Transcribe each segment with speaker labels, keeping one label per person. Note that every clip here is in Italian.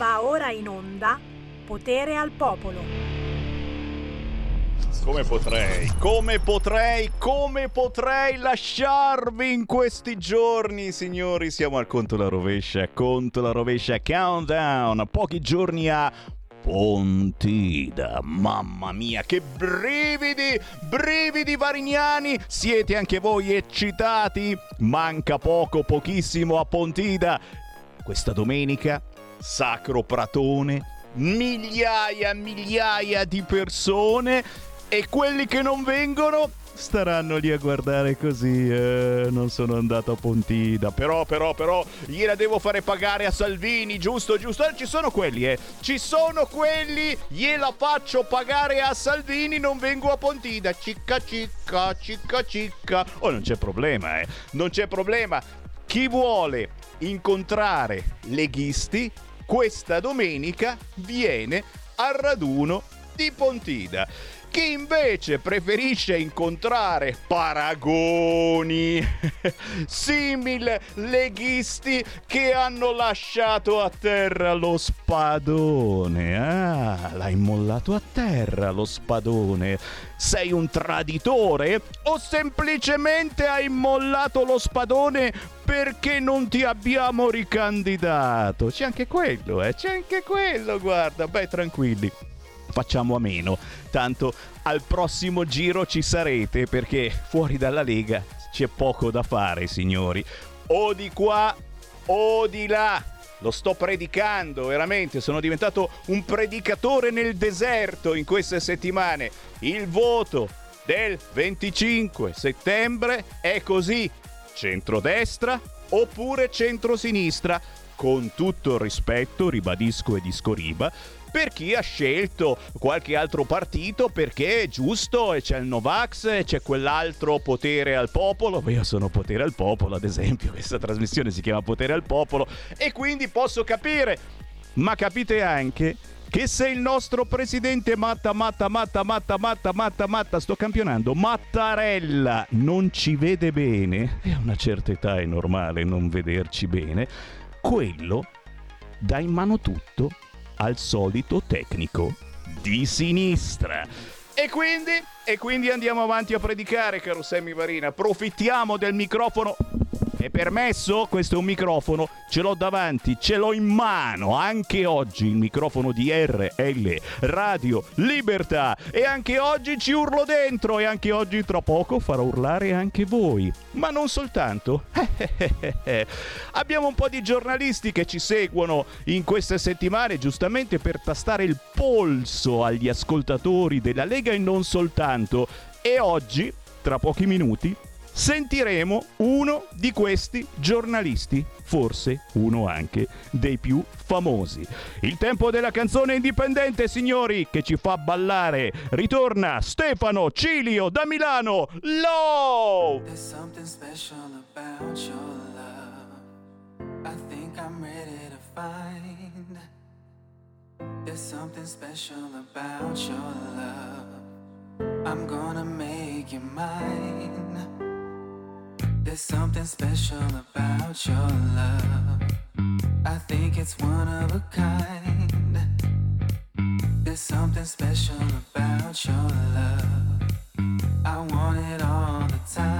Speaker 1: Va ora in onda Potere al Popolo.
Speaker 2: Come potrei, come potrei, come potrei lasciarvi in questi giorni, signori? Siamo al conto la rovescia, conto la rovescia, countdown, pochi giorni a Pontida, mamma mia, che brividi, brividi varignani, siete anche voi eccitati? Manca poco, pochissimo a Pontida. Questa domenica, Sacro Pratone, migliaia, migliaia di persone e quelli che non vengono staranno lì a guardare così. Eh, non sono andato a Pontida. Però, però, però, gliela devo fare pagare a Salvini, giusto, giusto. Eh, ci sono quelli, eh. Ci sono quelli. Gliela faccio pagare a Salvini. Non vengo a Pontida. Cicca, cicca, cicca, cicca. Oh, non c'è problema, eh. Non c'è problema. Chi vuole incontrare leghisti questa domenica viene al raduno di Pontida. Chi invece preferisce incontrare paragoni, simil leghisti che hanno lasciato a terra lo spadone. Ah, l'hai mollato a terra lo spadone. Sei un traditore o semplicemente hai mollato lo spadone perché non ti abbiamo ricandidato? C'è anche quello, eh? C'è anche quello, guarda. Beh, tranquilli facciamo a meno. Tanto al prossimo giro ci sarete perché fuori dalla Lega c'è poco da fare, signori. O di qua o di là. Lo sto predicando, veramente, sono diventato un predicatore nel deserto in queste settimane. Il voto del 25 settembre è così. Centrodestra oppure centrosinistra? Con tutto il rispetto, ribadisco e discoriba, per chi ha scelto qualche altro partito perché è giusto e c'è il Novax e c'è quell'altro potere al popolo. Io sono potere al popolo, ad esempio, questa trasmissione si chiama Potere al popolo e quindi posso capire. Ma capite anche che se il nostro presidente Matta Matta Matta Matta Matta Matta Matta sto campionando Mattarella non ci vede bene e a una certa età è normale non vederci bene quello dà in mano tutto al solito tecnico di sinistra. E quindi, e quindi andiamo avanti a predicare, caro Sammy Marina. Approfittiamo del microfono è permesso? Questo è un microfono, ce l'ho davanti, ce l'ho in mano, anche oggi il microfono di RL Radio Libertà e anche oggi ci urlo dentro e anche oggi tra poco farò urlare anche voi. Ma non soltanto. Abbiamo un po' di giornalisti che ci seguono in queste settimane giustamente per tastare il polso agli ascoltatori della Lega e non soltanto. E oggi, tra pochi minuti, sentiremo uno di questi giornalisti, forse uno anche dei più famosi. Il tempo della canzone indipendente, signori, che ci fa ballare. Ritorna Stefano Cilio da Milano. Love! There's something special about your love. I think I'm ready to find. There's something special about your love. I'm gonna make you mine. There's something special about your love. I think it's one of a kind. There's something special about your love. I want it all the time.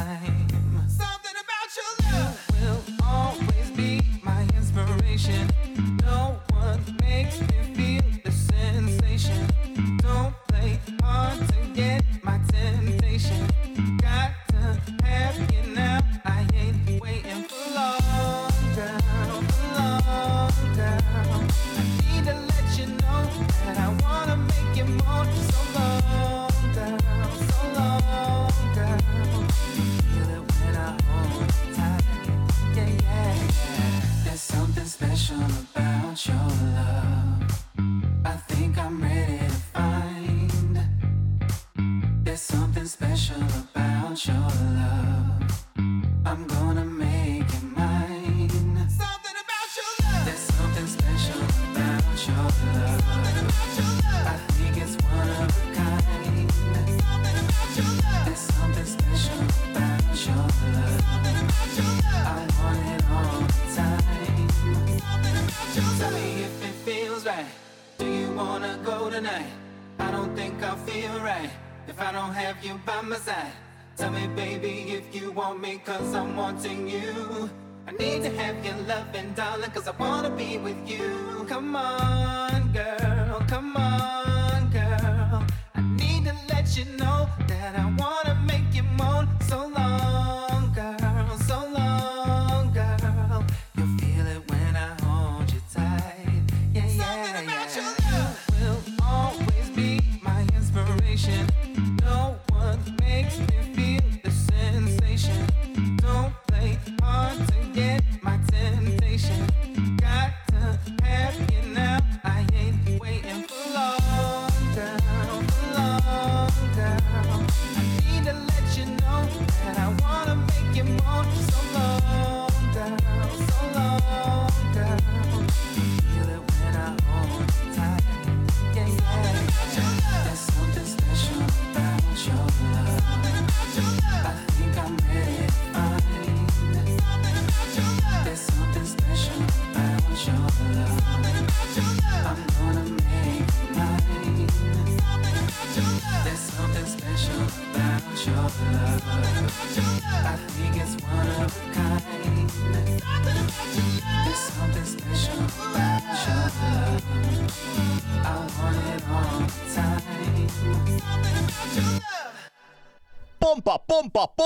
Speaker 3: Darling, cause I wanna be with you. Come on,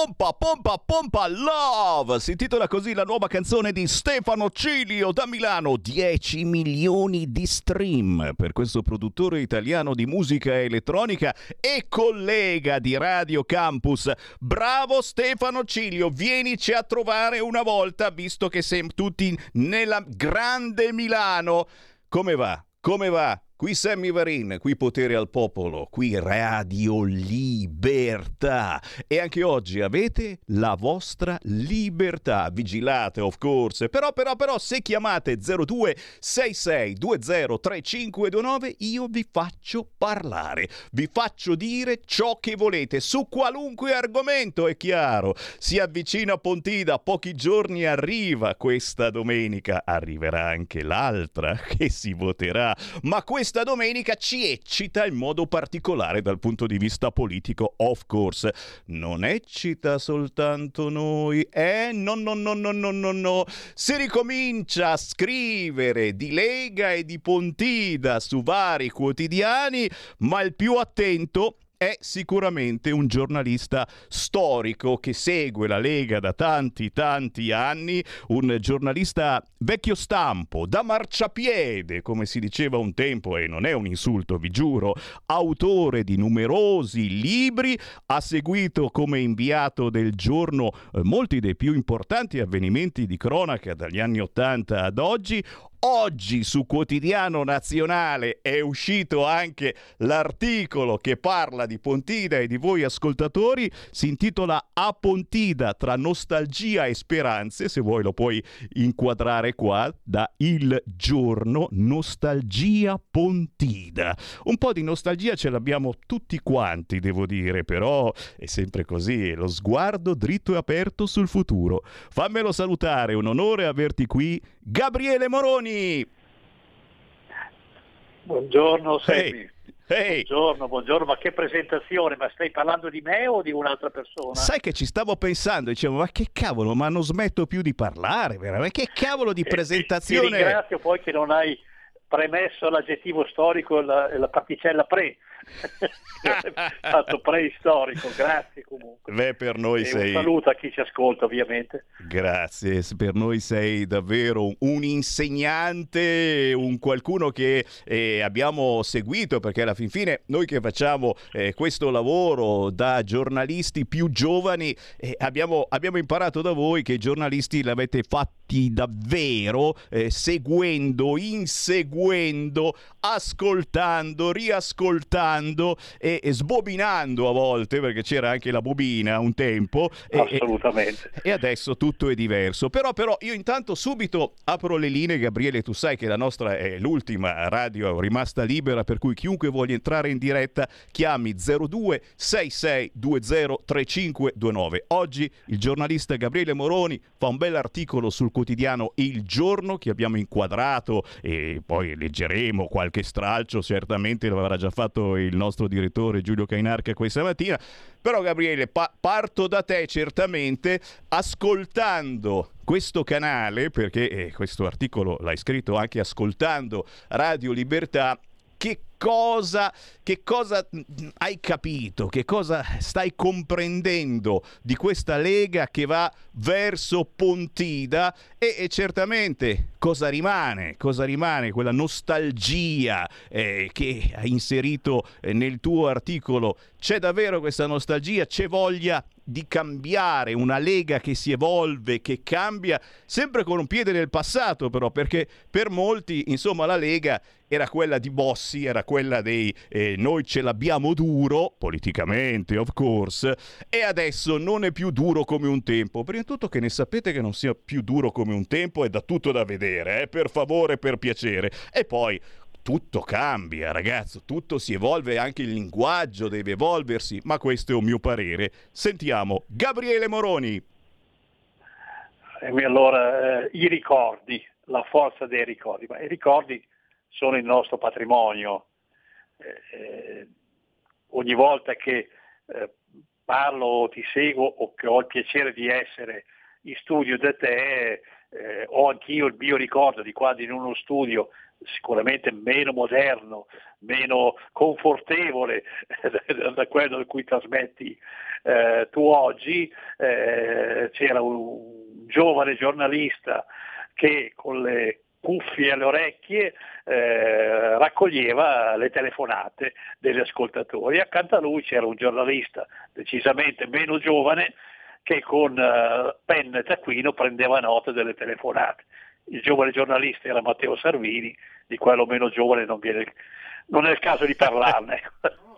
Speaker 2: pompa, pompa, pompa, love! Si intitola così la nuova canzone di Stefano Cilio da Milano. 10 milioni di stream per questo produttore italiano di musica elettronica e collega di Radio Campus. Bravo Stefano Cilio, vienici a trovare una volta, visto che siamo tutti nella grande Milano. Come va? Come va? Qui Sammy Varin, qui Potere al Popolo, qui Radio Libertà. E anche oggi avete la vostra libertà. Vigilate, of course. Però, però, però, se chiamate 0266203529, io vi faccio parlare. Vi faccio dire ciò che volete su qualunque argomento, è chiaro. Si avvicina Pontida, pochi giorni arriva questa domenica. Arriverà anche l'altra che si voterà. Ma questa domenica ci eccita in modo particolare dal punto di vista politico, of course. Non eccita soltanto noi, eh? No, no, no, no, no, no, no. Si ricomincia a scrivere di Lega e di Pontida su vari quotidiani, ma il più attento è sicuramente un giornalista storico che segue la Lega da tanti tanti anni, un giornalista vecchio stampo, da marciapiede, come si diceva un tempo e non è un insulto, vi giuro, autore di numerosi libri, ha seguito come inviato del giorno eh, molti dei più importanti avvenimenti di cronaca dagli anni 80 ad oggi, Oggi su Quotidiano Nazionale è uscito anche l'articolo che parla di Pontida e di voi ascoltatori, si intitola A Pontida tra nostalgia e speranze, se vuoi lo puoi inquadrare qua da Il Giorno Nostalgia Pontida. Un po' di nostalgia ce l'abbiamo tutti quanti, devo dire, però è sempre così, lo sguardo dritto e aperto sul futuro. Fammelo salutare, un onore averti qui, Gabriele Moroni.
Speaker 4: Buongiorno Sammy.
Speaker 2: Hey.
Speaker 4: Buongiorno, buongiorno, ma che presentazione? Ma stai parlando di me o di un'altra persona?
Speaker 2: Sai che ci stavo pensando, dicevo, ma che cavolo, ma non smetto più di parlare, veramente? Che cavolo di
Speaker 4: Eh,
Speaker 2: presentazione?
Speaker 4: Ti ringrazio poi che non hai premesso l'aggettivo storico e la, la particella pre. Fatto preistorico, grazie comunque.
Speaker 2: Beh, per noi
Speaker 4: E
Speaker 2: sei...
Speaker 4: un saluto a chi ci ascolta ovviamente.
Speaker 2: Grazie, per noi sei davvero un insegnante, un qualcuno che eh, abbiamo seguito perché alla fin fine noi che facciamo eh, questo lavoro da giornalisti più giovani eh, abbiamo, abbiamo imparato da voi che i giornalisti l'avete fatti davvero eh, seguendo, inseguendo ascoltando, riascoltando e, e sbobinando a volte, perché c'era anche la bobina un tempo.
Speaker 4: Assolutamente.
Speaker 2: E, e, adesso tutto è diverso. Però, però io intanto subito apro le linee, Gabriele, tu sai che la nostra è l'ultima radio rimasta libera, per cui chiunque voglia entrare in diretta chiami 02 66 20 3529. Oggi il giornalista Gabriele Moroni fa un bel articolo sul quotidiano Il Giorno che abbiamo inquadrato e poi leggeremo qualche stralcio, certamente lo avrà già fatto il nostro direttore Giulio Cainarca questa mattina. Però Gabriele, pa- parto da te certamente ascoltando questo canale, perché eh, questo articolo l'hai scritto anche ascoltando Radio Libertà, che cosa, che cosa hai capito, che cosa stai comprendendo di questa Lega che va verso Pontida e, e certamente cosa rimane, cosa rimane quella nostalgia eh, che hai inserito eh, nel tuo articolo. C'è davvero questa nostalgia, c'è voglia di cambiare, una Lega che si evolve, che cambia, sempre con un piede nel passato però, perché per molti, insomma, la Lega era quella di Bossi, era quella dei eh, noi ce l'abbiamo duro, politicamente of course, e adesso non è più duro come un tempo. Prima di tutto che ne sapete che non sia più duro come un tempo è da tutto da vedere, eh? per favore, per piacere. E poi tutto cambia, ragazzo, tutto si evolve, anche il linguaggio deve evolversi, ma questo è un mio parere. Sentiamo Gabriele Moroni.
Speaker 4: E allora, eh, i ricordi, la forza dei ricordi, ma i ricordi sono il nostro patrimonio. Eh, ogni volta che eh, parlo o ti seguo o che ho il piacere di essere in studio da te, eh, ho anch'io il mio ricordo di quando in uno studio sicuramente meno moderno, meno confortevole da quello da cui trasmetti eh, tu oggi, eh, c'era un giovane giornalista che con le cuffie alle orecchie eh, raccoglieva le telefonate degli ascoltatori. Accanto a lui c'era un giornalista decisamente meno giovane che con uh, penna e taccuino prendeva nota delle telefonate. Il giovane giornalista era Matteo Salvini, di quello meno giovane non, viene, non è il caso di parlarne.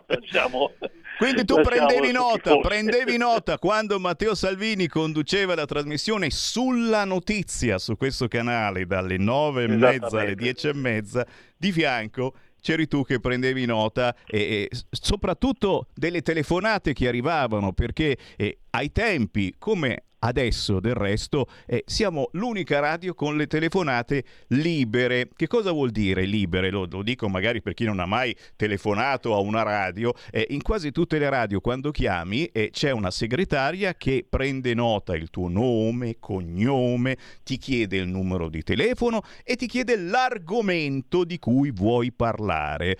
Speaker 2: Lasciamo, Quindi tu prendevi nota, prendevi nota quando Matteo Salvini conduceva la trasmissione sulla notizia su questo canale dalle nove e mezza alle dieci e mezza, di fianco c'eri tu che prendevi nota e, e soprattutto delle telefonate che arrivavano perché eh, ai tempi, come Adesso, del resto, eh, siamo l'unica radio con le telefonate libere. Che cosa vuol dire libere? Lo, lo dico magari per chi non ha mai telefonato a una radio. Eh, in quasi tutte le radio, quando chiami, eh, c'è una segretaria che prende nota il tuo nome, cognome, ti chiede il numero di telefono e ti chiede l'argomento di cui vuoi parlare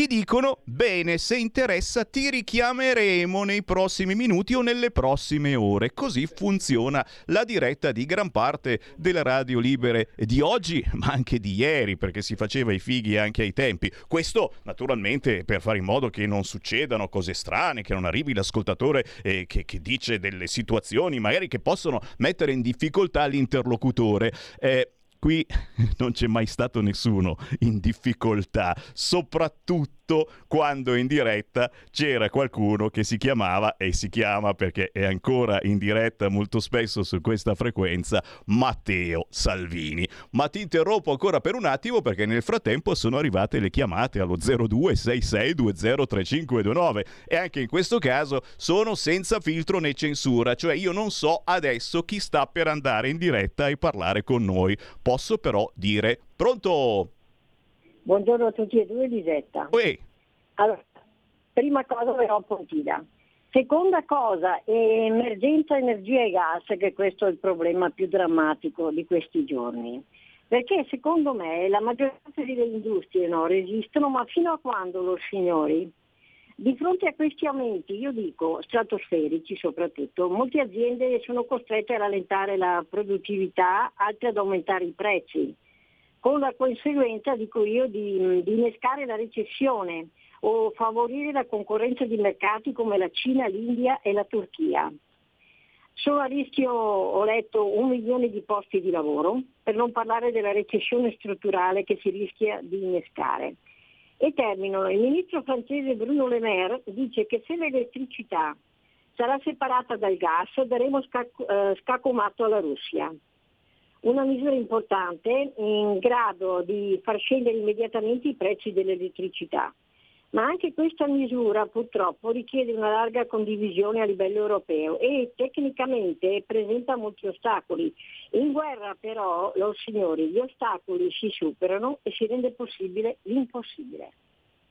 Speaker 2: ti dicono bene, se interessa ti richiameremo nei prossimi minuti o nelle prossime ore. Così funziona la diretta di gran parte delle radio libere di oggi, ma anche di ieri, perché si faceva i fighi anche ai tempi. Questo naturalmente per fare in modo che non succedano cose strane, che non arrivi l'ascoltatore eh, che, che, dice delle situazioni magari che possono mettere in difficoltà l'interlocutore. Eh, qui non c'è mai stato nessuno in difficoltà, soprattutto quando in diretta c'era qualcuno che si chiamava e si chiama perché è ancora in diretta molto spesso su questa frequenza Matteo Salvini. Ma ti interrompo ancora per un attimo perché nel frattempo sono arrivate le chiamate allo 0266203529 e anche in questo caso sono senza filtro né censura, cioè io non so adesso chi sta per andare in diretta e parlare con noi. Posso però dire pronto?
Speaker 5: Buongiorno a tutti e due, Lisetta.
Speaker 2: Uè.
Speaker 5: Allora, prima cosa verrò Pontida. Seconda cosa, emergenza energia e gas, che questo è il problema più drammatico di questi giorni. Perché secondo me la maggior parte delle industrie no, resistono, ma fino a quando lo signori? Di fronte a questi aumenti, io dico stratosferici soprattutto, molte aziende sono costrette a rallentare la produttività, altre ad aumentare i prezzi, con la conseguenza, dico io, di, di innescare la recessione o favorire la concorrenza di mercati come la Cina, l'India e la Turchia. Sono a rischio, ho letto, un milione di posti di lavoro, per non parlare della recessione strutturale che si rischia di innescare. E termino, il ministro francese Bruno Le Maire dice che se l'elettricità sarà separata dal gas daremo scacco, eh, scacco matto alla Russia. Una misura importante in grado di far scendere immediatamente i prezzi dell'elettricità. Ma anche questa misura purtroppo richiede una larga condivisione a livello europeo e tecnicamente presenta molti ostacoli. In guerra però, loro signori, gli ostacoli si superano e si rende possibile l'impossibile.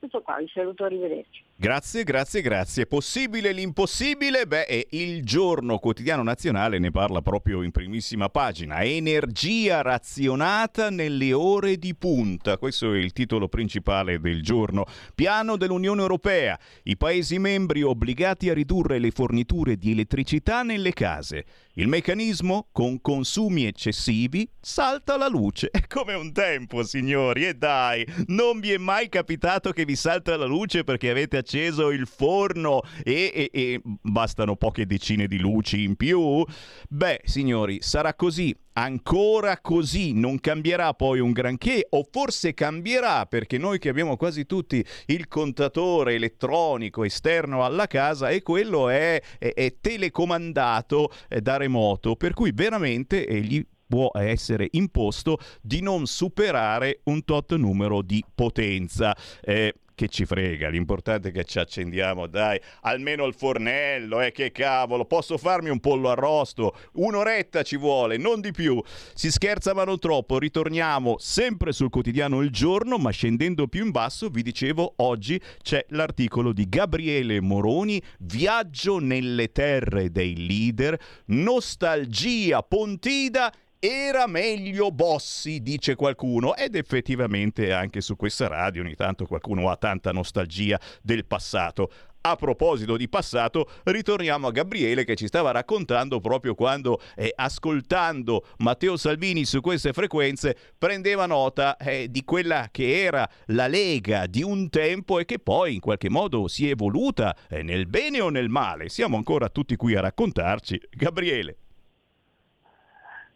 Speaker 5: Tutto qua, vi saluto, arrivederci.
Speaker 2: Grazie, grazie, grazie. Possibile l'impossibile? Beh, il giorno quotidiano nazionale ne parla proprio in primissima pagina. Energia razionata nelle ore di punta. Questo è il titolo principale del giorno. Piano dell'Unione Europea. I Paesi membri obbligati a ridurre le forniture di elettricità nelle case. Il meccanismo, con consumi eccessivi, salta la luce. È come un tempo, signori, e dai, non vi è mai capitato che vi salta la luce perché avete acceso il forno e, e, e bastano poche decine di luci in più? Beh, signori, sarà così ancora così non cambierà poi un granché o forse cambierà perché noi che abbiamo quasi tutti il contatore elettronico esterno alla casa e quello è, è, è telecomandato da remoto per cui veramente gli può essere imposto di non superare un tot numero di potenza. Eh, che ci frega, l'importante è che ci accendiamo, dai, almeno il fornello, eh, che cavolo, posso farmi un pollo arrosto, un'oretta ci vuole, non di più. Si scherza ma non troppo, ritorniamo sempre sul quotidiano Il Giorno, ma scendendo più in basso, vi dicevo, oggi c'è l'articolo di Gabriele Moroni, Viaggio nelle terre dei leader, nostalgia pontida era meglio Bossi, dice qualcuno, ed effettivamente anche su questa radio ogni tanto qualcuno ha tanta nostalgia del passato. A proposito di passato, ritorniamo a Gabriele che ci stava raccontando proprio quando, eh, ascoltando Matteo Salvini su queste frequenze, prendeva nota eh, di quella che era la Lega di un tempo e che poi in qualche modo si è evoluta eh, nel bene o nel male. Siamo ancora tutti qui a raccontarci. Gabriele.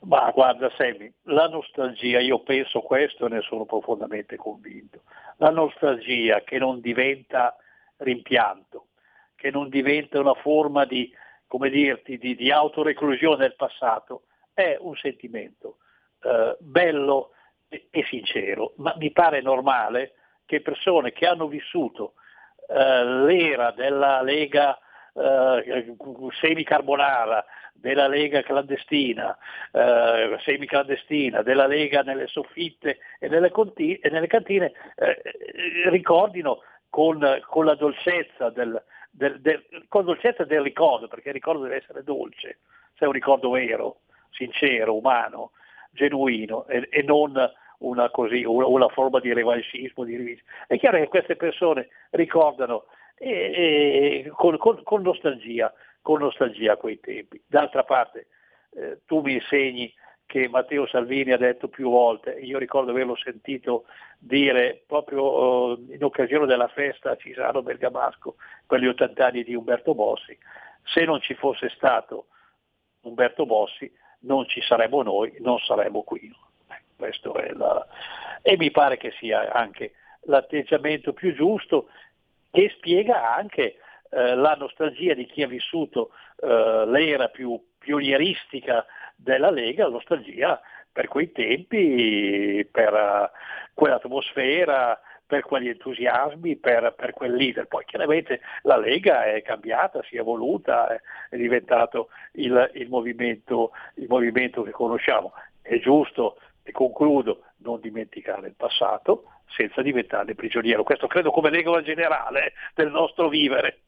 Speaker 4: Ma guarda Semi, la nostalgia, io penso questo e ne sono profondamente convinto, la nostalgia che non diventa rimpianto, che non diventa una forma di, come dirti, di, di autoreclusione del passato, è un sentimento eh, bello e, e, sincero, ma mi pare normale che persone che hanno vissuto eh, l'era della Lega eh, semicarbonara, della Lega clandestina, eh, semiclandestina, della Lega nelle soffitte e nelle, conti- e nelle cantine, eh, ricordino con, con, la dolcezza del, del, del, con dolcezza del ricordo, perché il ricordo deve essere dolce, se è un ricordo vero, sincero, umano, genuino e, e non una, così, una, una, forma di revanchismo. Di È chiaro che queste persone ricordano e, e, con, con, con nostalgia con nostalgia a quei tempi. D'altra parte eh, tu mi insegni che Matteo Salvini ha detto più volte, io ricordo averlo sentito dire proprio eh, in occasione della festa a Cisano Bergamasco per gli 80 anni di Umberto Bossi, se non ci fosse stato Umberto Bossi non ci saremmo noi, non saremmo qui. Eh, la... E mi pare che sia anche l'atteggiamento più giusto che spiega anche eh, la nostalgia di chi ha vissuto eh, l'era più pionieristica della Lega, nostalgia per quei tempi, per uh, quell'atmosfera, per quegli entusiasmi, per, per, quel leader. Poi chiaramente la Lega è cambiata, si è evoluta, è, è diventato il, il, movimento, il movimento che conosciamo. È giusto, e concludo, non dimenticare il passato senza diventarne prigioniero. Questo credo come regola generale del nostro vivere.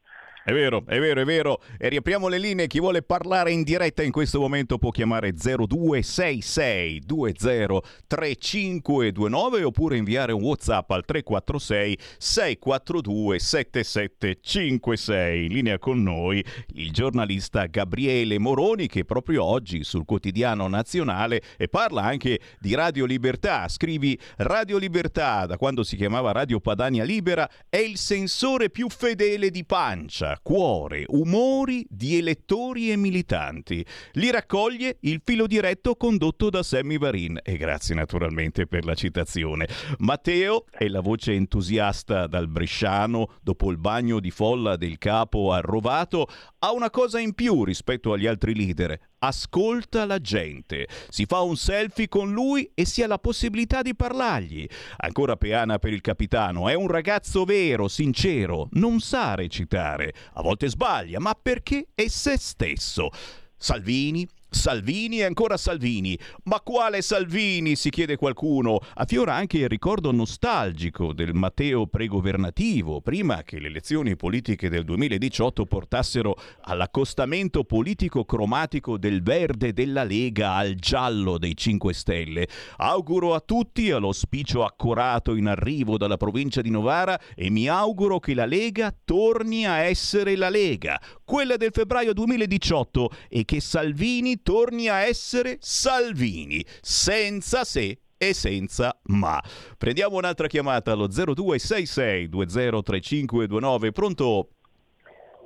Speaker 2: È vero, è vero, è vero. E riapriamo le linee. Chi vuole parlare in diretta in questo momento può chiamare 0266 203529 oppure inviare un WhatsApp al 346 642 7756. In linea con noi il giornalista Gabriele Moroni che proprio oggi sul quotidiano nazionale e parla anche di Radio Libertà. Scrivi Radio Libertà, da quando si chiamava Radio Padania Libera, è il sensore più fedele di pancia cuore, umori di elettori e militanti. Li raccoglie il filo diretto condotto da Sammy Varin e grazie naturalmente per la citazione. Matteo è la voce entusiasta dal bresciano dopo il bagno di folla del capo arrovato, ha una cosa in più rispetto agli altri leader, ascolta la gente, si fa un selfie con lui e si ha la possibilità di parlargli. Ancora peana per il capitano, è un ragazzo vero, sincero, non sa recitare, a volte sbaglia, ma perché è se stesso. Salvini Salvini e ancora Salvini. Ma quale Salvini? si chiede qualcuno. Affiora anche il ricordo nostalgico del Matteo pregovernativo, prima che le elezioni politiche del 2018 portassero all'accostamento politico cromatico del verde della Lega al giallo dei 5 Stelle. Auguro a tutti all'auspicio accorato in arrivo dalla provincia di Novara e mi auguro che la Lega torni a essere la Lega, quella del febbraio 2018 e che Salvini torni a essere Salvini, senza se e senza ma. Prendiamo un'altra chiamata allo 0266 203529. Pronto?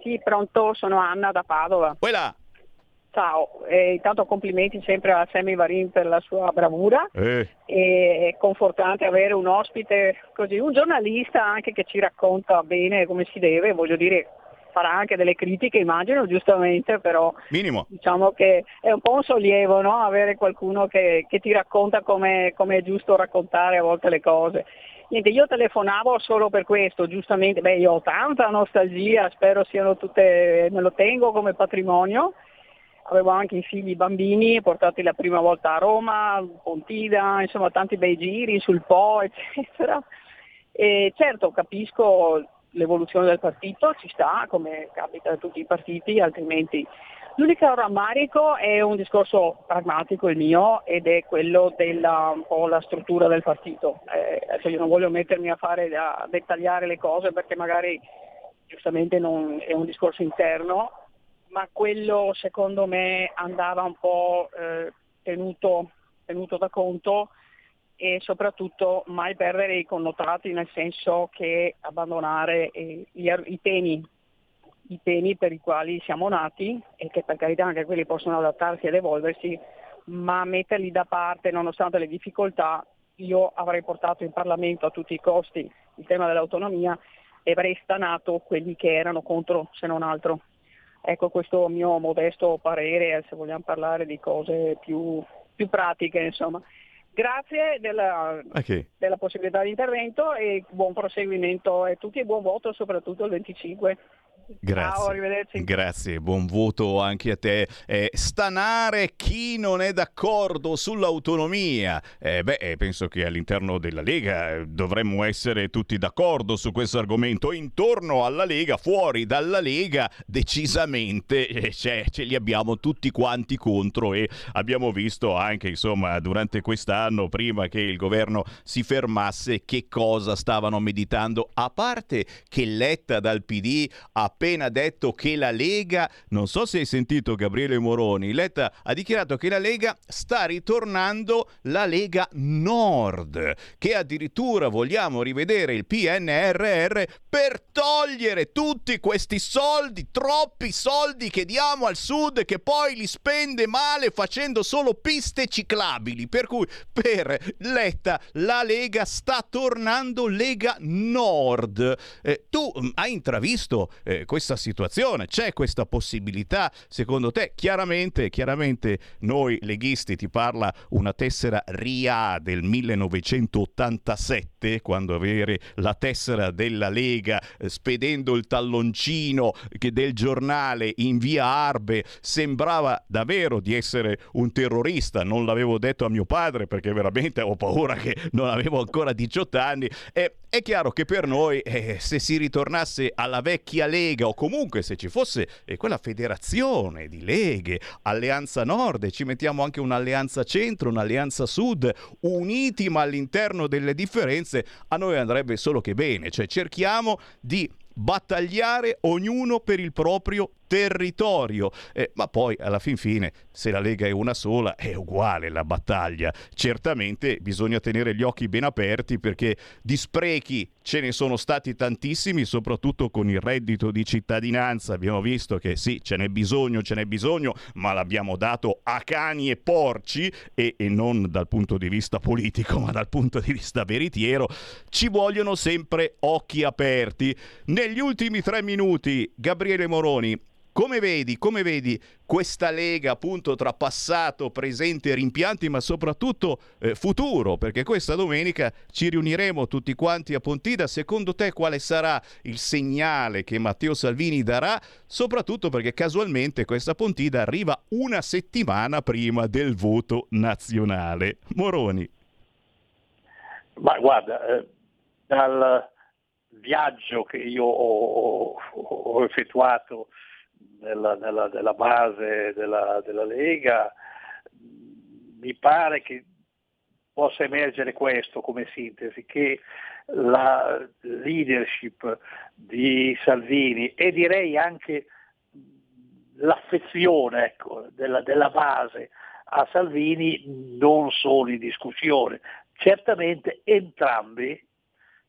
Speaker 6: Sì, pronto, sono Anna da Padova.
Speaker 2: Quella.
Speaker 6: Ciao, eh, intanto complimenti sempre a Sammy Varin per la sua bravura.
Speaker 2: Eh.
Speaker 6: È confortante avere un ospite così, un giornalista anche che ci racconta bene come si deve, voglio dire, farà anche delle critiche, immagino, giustamente, però
Speaker 2: Minimo.
Speaker 6: diciamo che è un po' un sollievo no? avere qualcuno che, che ti racconta come è giusto raccontare a volte le cose. Niente, io telefonavo solo per questo, giustamente, beh io ho tanta nostalgia, spero siano tutte, me lo tengo come patrimonio, avevo anche i figli bambini portati la prima volta a Roma, Pontida, insomma tanti bei giri sul Po, eccetera. E certo capisco l'evoluzione del partito, ci sta, come capita a tutti i partiti, altrimenti L'unico rammarico è un discorso pragmatico il mio ed è quello della struttura del partito. Eh, adesso io non voglio mettermi a, fare, a dettagliare le cose perché magari giustamente non, è un discorso interno, ma quello secondo me andava un po' eh, tenuto, tenuto da conto e soprattutto mai perdere i connotati, nel senso che abbandonare eh, i, i, temi, i, temi, per i quali siamo nati e che per carità anche quelli possono adattarsi ed evolversi, ma metterli da parte nonostante le difficoltà, io avrei portato in Parlamento a tutti i costi il tema dell'autonomia e avrei stanato quelli che erano contro se non altro. Ecco questo mio modesto parere, se vogliamo parlare di cose più, più pratiche, insomma. Grazie della, okay. della, possibilità di intervento e buon proseguimento a tutti e buon voto soprattutto il 25.
Speaker 2: Grazie.
Speaker 6: Ciao, arrivederci.
Speaker 2: Grazie, buon voto anche a te. Eh, stanare chi non è d'accordo sull'autonomia. Eh, beh, eh, penso che all'interno della Lega eh, dovremmo essere tutti d'accordo su questo argomento. Intorno alla Lega, fuori dalla Lega, decisamente eh, ce li abbiamo tutti quanti contro e abbiamo visto anche, insomma, durante quest'anno, prima che il governo si fermasse, che cosa stavano meditando. A parte che Letta dal PD ha appena detto che la Lega, non so se hai sentito Gabriele Moroni, Letta ha dichiarato che la Lega sta ritornando la Lega Nord, che addirittura vogliamo rivedere il PNRR per togliere tutti questi soldi, troppi soldi che diamo al sud che poi li spende male facendo solo piste ciclabili. Per cui per Letta la Lega sta tornando Lega Nord. Eh, tu mm, hai intravisto eh, questa situazione? C'è questa possibilità secondo te? Chiaramente, chiaramente noi leghisti ti parla una tessera RIA del 1987 quando avere la tessera della Lega eh, spedendo il talloncino del giornale in via Arbe sembrava davvero di essere un terrorista. Non l'avevo detto a mio padre perché veramente ho paura che non avevo ancora 18 anni. E è chiaro che per noi eh, se si ritornasse alla vecchia Lega o comunque se ci fosse eh, quella federazione di leghe, Alleanza Nord, ci mettiamo anche un'Alleanza Centro, un'Alleanza Sud, uniti ma all'interno delle differenze, a noi andrebbe solo che bene, cioè cerchiamo di battagliare ognuno per il proprio territorio. Eh, ma poi alla fin fine, se la Lega è una sola, è uguale la battaglia. Certamente bisogna tenere gli occhi ben aperti perché di sprechi ce ne sono stati tantissimi, soprattutto con il reddito di cittadinanza. Abbiamo visto che sì, ce n'è bisogno, ce n'è bisogno, ma l'abbiamo dato a cani e porci e, e non dal punto di vista politico, ma dal punto di vista veritiero. Ci vogliono sempre occhi aperti. Negli ultimi tre minuti, Gabriele Moroni, come vedi, come vedi questa lega appunto tra passato, presente rimpianti, ma soprattutto eh, futuro? Perché questa domenica ci riuniremo tutti quanti a Pontida. Secondo te quale sarà il segnale che Matteo Salvini darà? Soprattutto perché casualmente questa Pontida arriva una settimana prima del voto nazionale. Moroni.
Speaker 4: Ma guarda, eh, dal viaggio che io ho, ho effettuato nella, nella, nella base della, della, Lega, mi pare che possa emergere questo come sintesi, che la leadership di Salvini e direi anche l'affezione ecco, della, della base a Salvini non sono in discussione. Certamente entrambi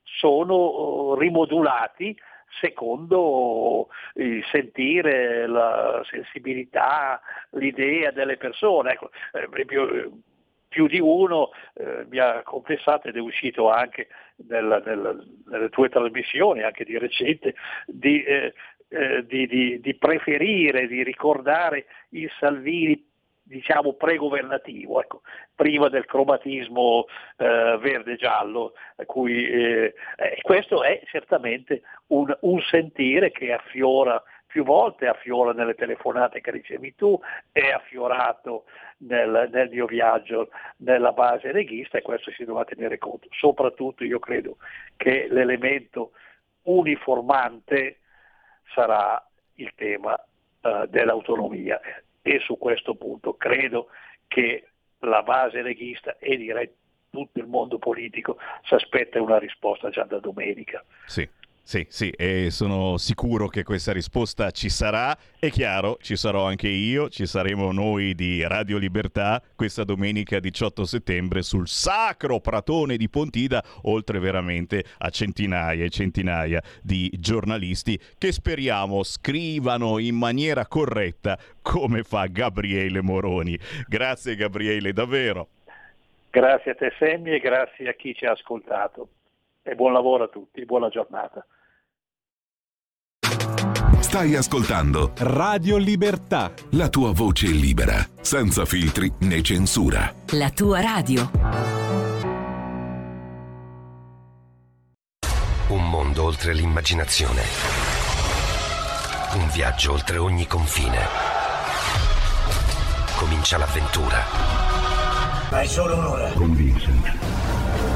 Speaker 4: sono oh, rimodulati secondo il sentire, la sensibilità, l'idea delle persone. Ecco, eh, più, più, di uno eh, mi ha confessato ed è uscito anche nel, nel, nelle tue trasmissioni, anche di recente, di, eh, eh di, di, di preferire, di ricordare il Salvini diciamo pregovernativo, ecco, prima del cromatismo eh, verde-giallo, cui, eh, eh, questo è certamente un, un, sentire che affiora più volte, affiora nelle telefonate che ricevi tu, è affiorato nel, nel mio viaggio nella base leghista e questo si dovrà tenere conto. Soprattutto io credo che l'elemento uniformante sarà il tema uh, dell'autonomia e su questo punto credo che la base leghista e direi tutto il mondo politico si aspetta una risposta già da domenica.
Speaker 2: Sì. Sì, sì, e sono sicuro che questa risposta ci sarà. È chiaro, ci sarò anche io, ci saremo noi di Radio Libertà questa domenica 18 settembre sul sacro Pratone di Pontida, oltre veramente a centinaia e centinaia di giornalisti che speriamo scrivano in maniera corretta come fa Gabriele Moroni. Grazie Gabriele, davvero.
Speaker 4: Grazie a te Semmi e grazie a chi ci ha ascoltato e buon lavoro a tutti, buona giornata.
Speaker 7: Stai ascoltando
Speaker 8: Radio Libertà.
Speaker 7: La tua voce libera, senza filtri né censura.
Speaker 9: La tua radio.
Speaker 10: Un mondo oltre l'immaginazione. Un viaggio oltre ogni confine. Comincia l'avventura.
Speaker 11: Hai solo un'ora.
Speaker 7: Con Vincent.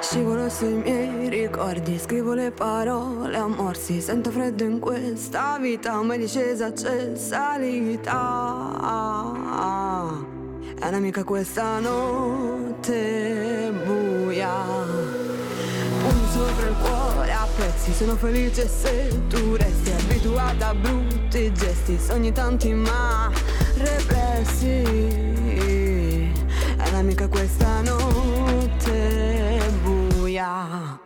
Speaker 12: Scivolo sui miei ricordi, scrivo le parole a morsi, sento freddo in questa vita, mai discesa c'è salita. È un'amica questa notte buia. Sopra il cuore a pezzi, sono felice se tu resti abituata a brutti gesti, sogni tanti ma repressi. È un'amica questa notte buia.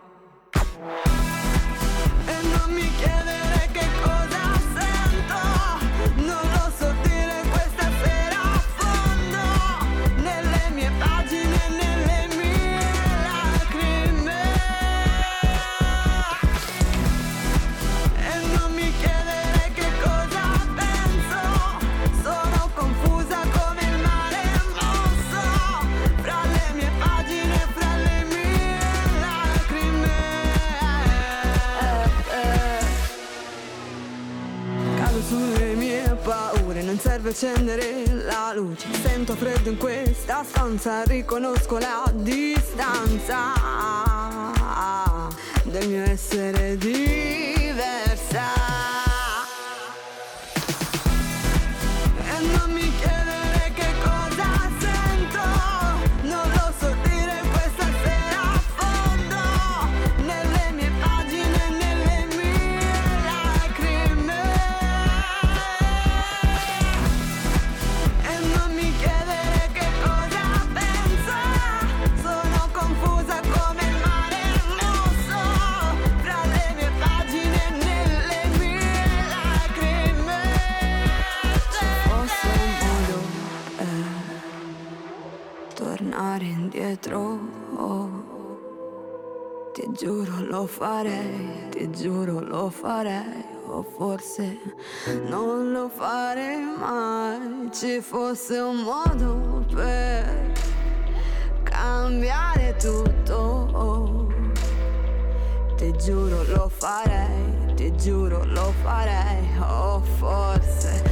Speaker 12: Accendere la luce. Sento freddo in questa stanza, riconosco la distanza del mio essere diversa. Indietro, ti giuro lo farei, ti giuro lo farei, o forse non lo farei mai. Ci fosse un modo per cambiare tutto. Ti giuro lo farei, ti giuro lo farei, o forse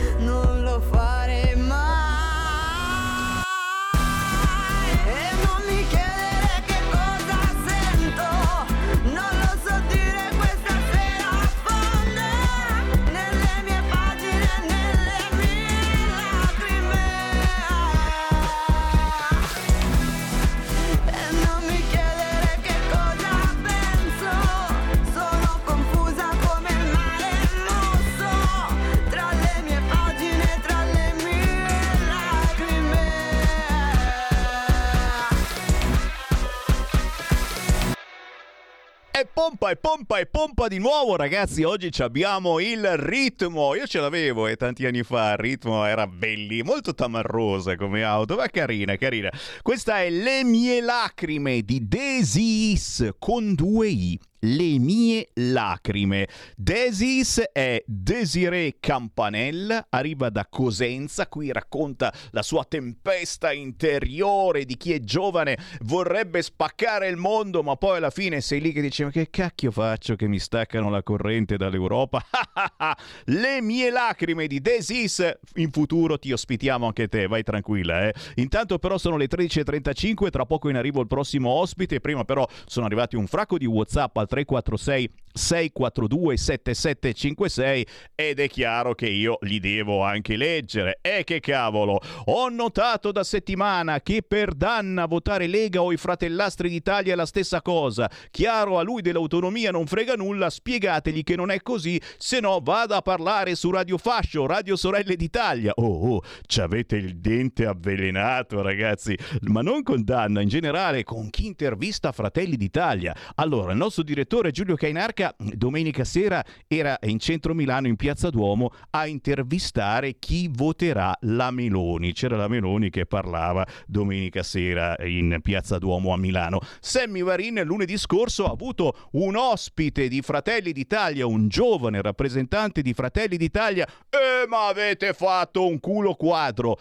Speaker 2: pompa e pompa e pompa di nuovo ragazzi, oggi abbiamo il ritmo, io ce l'avevo e tanti anni fa il ritmo era belli, molto tamarrosa come auto, ma carina, carina. Questa è Le mie lacrime di Desis con due i. Le mie lacrime. Desis è Desiree Campanella, arriva da Cosenza, qui racconta la sua tempesta interiore di chi è giovane, vorrebbe spaccare il mondo, ma poi alla fine sei lì che dici ma che cacchio faccio che mi staccano la corrente dall'Europa? Le mie lacrime di Desis, in futuro ti ospitiamo anche te, vai tranquilla. Eh? Intanto però sono le 13.35, tra poco in arrivo il prossimo ospite, prima però sono arrivati un fracco di Whatsapp al 346 642 7756 ed è chiaro che io li devo anche leggere. E che cavolo, ho notato da settimana che per Danna votare Lega o i fratellastri d'Italia è la stessa cosa. Chiaro, a lui dell'autonomia non frega nulla, spiegategli che non è così, se no vada a parlare su Radio Fascio, Radio Sorelle d'Italia. Oh, oh, ci avete il dente avvelenato ragazzi, ma non con Danna, in generale con chi intervista Fratelli d'Italia. Allora, il nostro direttore Giulio Cainarca domenica sera era in centro Milano in Piazza Duomo a intervistare chi voterà la Meloni. C'era la Meloni che parlava domenica sera in Piazza Duomo a Milano. Sammy Varin lunedì scorso ha avuto un ospite di Fratelli d'Italia, un giovane rappresentante di Fratelli d'Italia. Eh, ma avete fatto un culo quadro.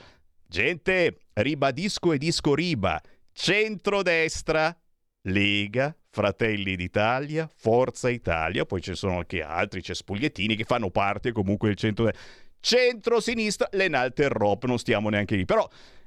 Speaker 2: Gente, ribadisco e disco riba. Centrodestra, Lega, Fratelli d'Italia, Forza Italia, poi ci sono anche altri, c'è Spugliettini che fanno parte comunque del centro centro-sinistra, l'Enalter Rop, non stiamo neanche lì, però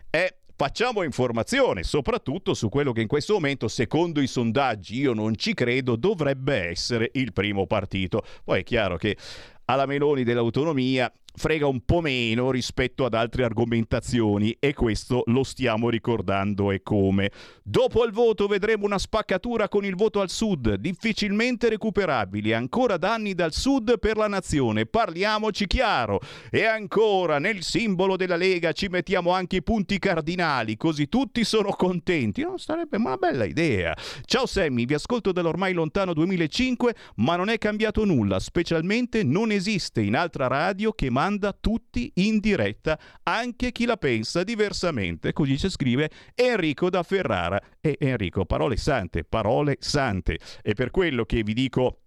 Speaker 2: è Facciamo informazione soprattutto su quello che in questo momento, secondo i sondaggi, io non ci credo, dovrebbe essere il primo partito. Poi è chiaro che alla Meloni dell'autonomia frega un po' meno rispetto ad altre argomentazioni e questo lo stiamo ricordando e come. Dopo il voto vedremo una spaccatura con il voto al sud, difficilmente recuperabili, ancora danni dal sud per la nazione, parliamoci chiaro. E ancora nel simbolo della Lega ci mettiamo anche i punti cardinali, così tutti sono contenti. Non sarebbe una bella idea. Ciao Sammy, vi ascolto dall'ormai lontano 2005, ma non è cambiato nulla, specialmente non esiste in altra radio che manda tutti in diretta, anche chi la pensa diversamente. Così ci scrive Enrico da Ferrara. E Enrico, parole sante, parole sante. E per quello che vi dico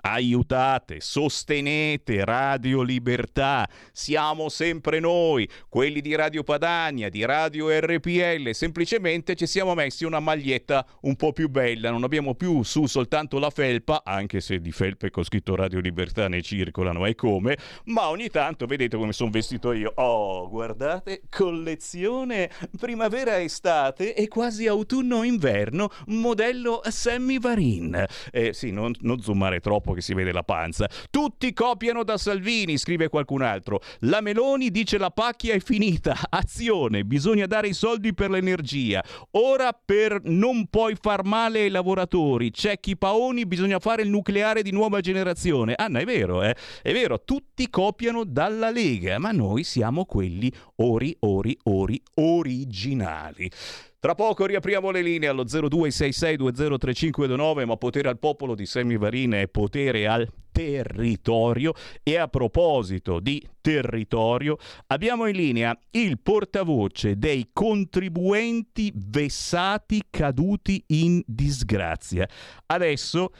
Speaker 2: aiutate, sostenete Radio Libertà, siamo sempre noi, quelli di Radio Padania, di Radio RPL, semplicemente ci siamo messi una maglietta un po' più bella, non abbiamo più su soltanto la felpa, anche se di felpe con scritto Radio Libertà ne circolano e come, ma ogni tanto vedete come sono vestito io. Oh, guardate, collezione primavera-estate e quasi autunno-inverno, modello Sammy Varin. Eh sì, non, non zoomare troppo che si vede la panza. Tutti copiano da Salvini, scrive qualcun altro. La Meloni dice la pacchia è finita. Azione, bisogna dare i soldi per l'energia. Ora per non poi far male ai lavoratori. C'è chi paoni, bisogna fare il nucleare di nuova generazione. Anna, è vero, eh? È vero, tutti copiano dalla Lega, ma noi siamo quelli ori, ori, ori originali. Tra poco riapriamo le linee allo 0266203529, ma potere al popolo di Semivarine è potere al territorio e a proposito di territorio abbiamo in linea il portavoce dei contribuenti vessati caduti in disgrazia. Adesso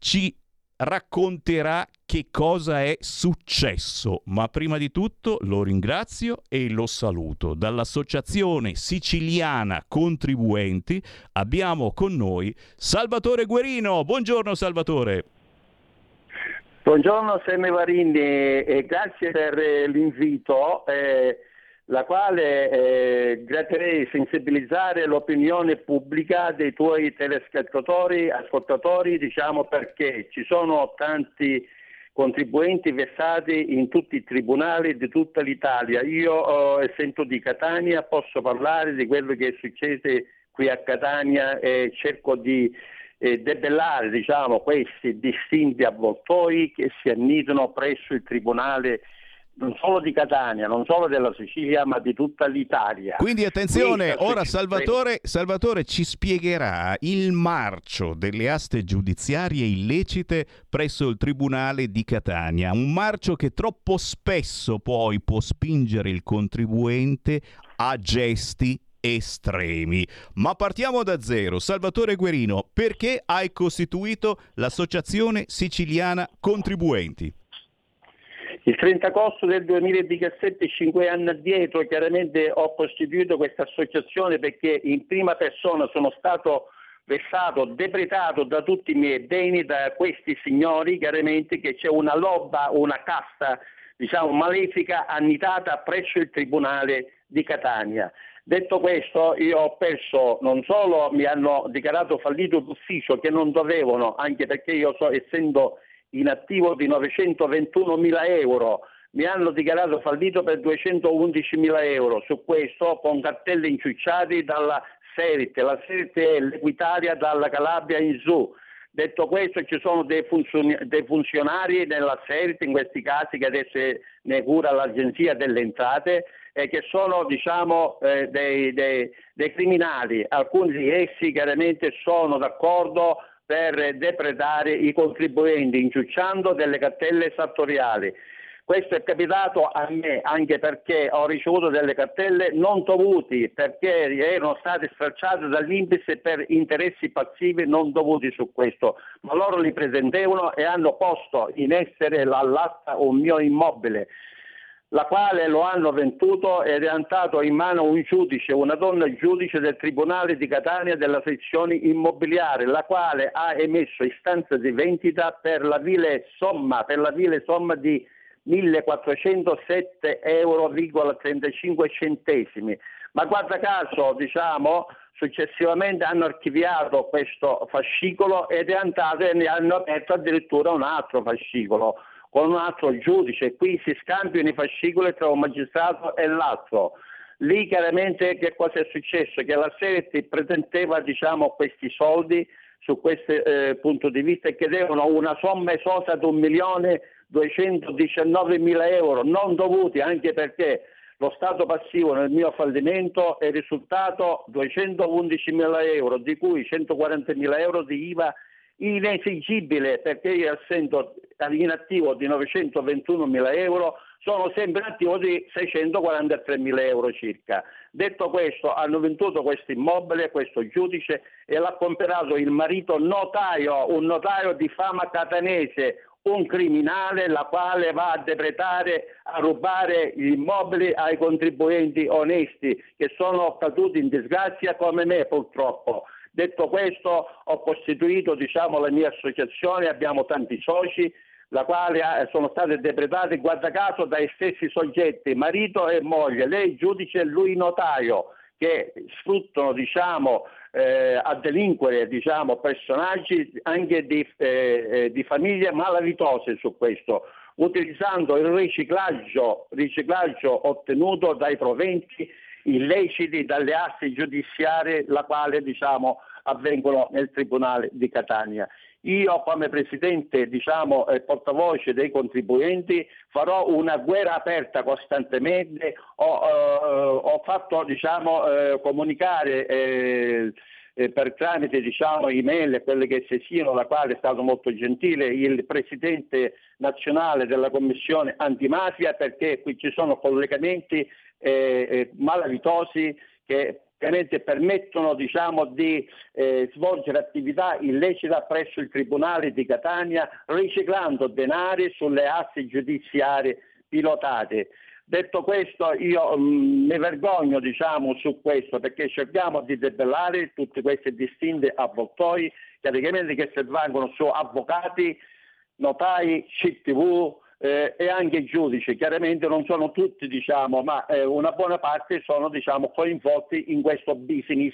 Speaker 2: ci racconterà che cosa è successo, ma prima di tutto lo ringrazio e lo saluto. Dall'Associazione Siciliana Contribuenti abbiamo con noi Salvatore Guerino. Buongiorno Salvatore.
Speaker 13: Buongiorno Semme Varini e grazie per l'invito. Eh, la quale eh, gratterei sensibilizzare l'opinione pubblica dei tuoi telespettatori, ascoltatori, diciamo perché ci sono tanti contribuenti versati in tutti i tribunali di tutta l'Italia. Io, eh, essendo di Catania, posso parlare di quello che è successo qui a Catania e cerco di eh, debellare diciamo, questi distinti avvoltoi che si annidano presso il tribunale non solo di Catania, non solo della Sicilia, ma di tutta l'Italia.
Speaker 2: Quindi attenzione, Questa ora Salvatore, Salvatore, ci spiegherà il marcio delle aste giudiziarie illecite presso il Tribunale di Catania, un marcio che troppo spesso poi può spingere il contribuente a gesti estremi. Ma partiamo da zero. Salvatore Guerino, perché hai costituito l'Associazione Siciliana Contribuenti?
Speaker 13: Il 30 agosto del 2017, cinque anni addietro, chiaramente ho costituito questa associazione perché in prima persona sono stato vessato, depretato da tutti i miei beni, da questi signori, chiaramente che c'è una lobba, una casta diciamo, malefica annitata presso il Tribunale di Catania. Detto questo, io ho perso, non solo mi hanno dichiarato fallito d'ufficio che non dovevano, anche perché io so, essendo in attivo di 921 mila euro, mi hanno dichiarato fallito per 211 mila euro, su questo con cartelli inciucciati dalla Serit, la Serit è l'Equitalia dalla Calabria in su. Detto questo ci sono dei, funzioni- dei funzionari nella Serit in questi casi che adesso ne cura l'Agenzia delle Entrate e che sono diciamo, eh, dei, dei, dei criminali. Alcuni di essi chiaramente sono d'accordo per depredare i contribuenti inciucciando delle cartelle esattoriali. Questo è capitato a me anche perché ho ricevuto delle cartelle non dovuti perché erano state stracciate dall'Inps per interessi passivi non dovuti su questo, ma loro li presentavano e hanno posto in essere l'allasta un mio immobile la quale lo hanno venduto ed è andato in mano un giudice, una donna giudice del Tribunale di Catania della sezione immobiliare, la quale ha emesso istanza di vendita per la vile somma, per la vile somma di 1407,35 euro. Ma guarda caso, diciamo, successivamente hanno archiviato questo fascicolo ed è andato e ne hanno aperto addirittura un altro fascicolo con un altro giudice, qui si scambiano i fascicoli tra un magistrato e l'altro. Lì chiaramente che cosa è successo? Che la Seretti pretendeva diciamo, questi soldi su questo eh, punto di vista e chiedevano una somma esosa di 1.219.000 euro non dovuti anche perché lo stato passivo nel mio fallimento è risultato 211.000 euro di cui 140.000 euro di IVA inesigibile perché io essendo in attivo di 921 mila euro sono sempre attivo di 643 mila euro circa. Detto questo, hanno venduto questo immobile, questo giudice, e l'ha comprato il marito notaio, un notaio di fama catanese, un criminale la quale va a depredare, a rubare gli immobili ai contribuenti onesti che sono caduti in disgrazia come me purtroppo. Detto questo ho costituito diciamo, la mia associazione, abbiamo tanti soci, la quale sono state depredate guarda caso dai stessi soggetti, marito e moglie, lei giudice e lui notaio, che sfruttano diciamo, eh, a delinquere diciamo, personaggi anche di, eh, eh, di, famiglie malavitose su questo, utilizzando il riciclaggio, riciclaggio ottenuto dai proventi illeciti dalle aste giudiziarie, la quale diciamo, avvengono nel Tribunale di Catania. Io come Presidente diciamo, eh, portavoce dei contribuenti farò una guerra aperta costantemente, ho, eh, ho fatto diciamo, eh, comunicare eh, eh, per tramite diciamo, email e quelle che se siano, la quale è stato molto gentile il Presidente nazionale della Commissione antimafia perché qui ci sono collegamenti eh, malavitosi che ovviamente permettono diciamo, di eh, svolgere attività illecita presso il Tribunale di Catania riciclando denari sulle aste giudiziarie pilotate. Detto questo io mm, mi vergogno diciamo, su questo perché cerchiamo di debellare tutti questi distinti avvoltoi praticamente che si svangono su avvocati, notai, CTV, eh, e anche i giudici, chiaramente non sono tutti, diciamo, ma eh, una buona parte sono diciamo, coinvolti in questo business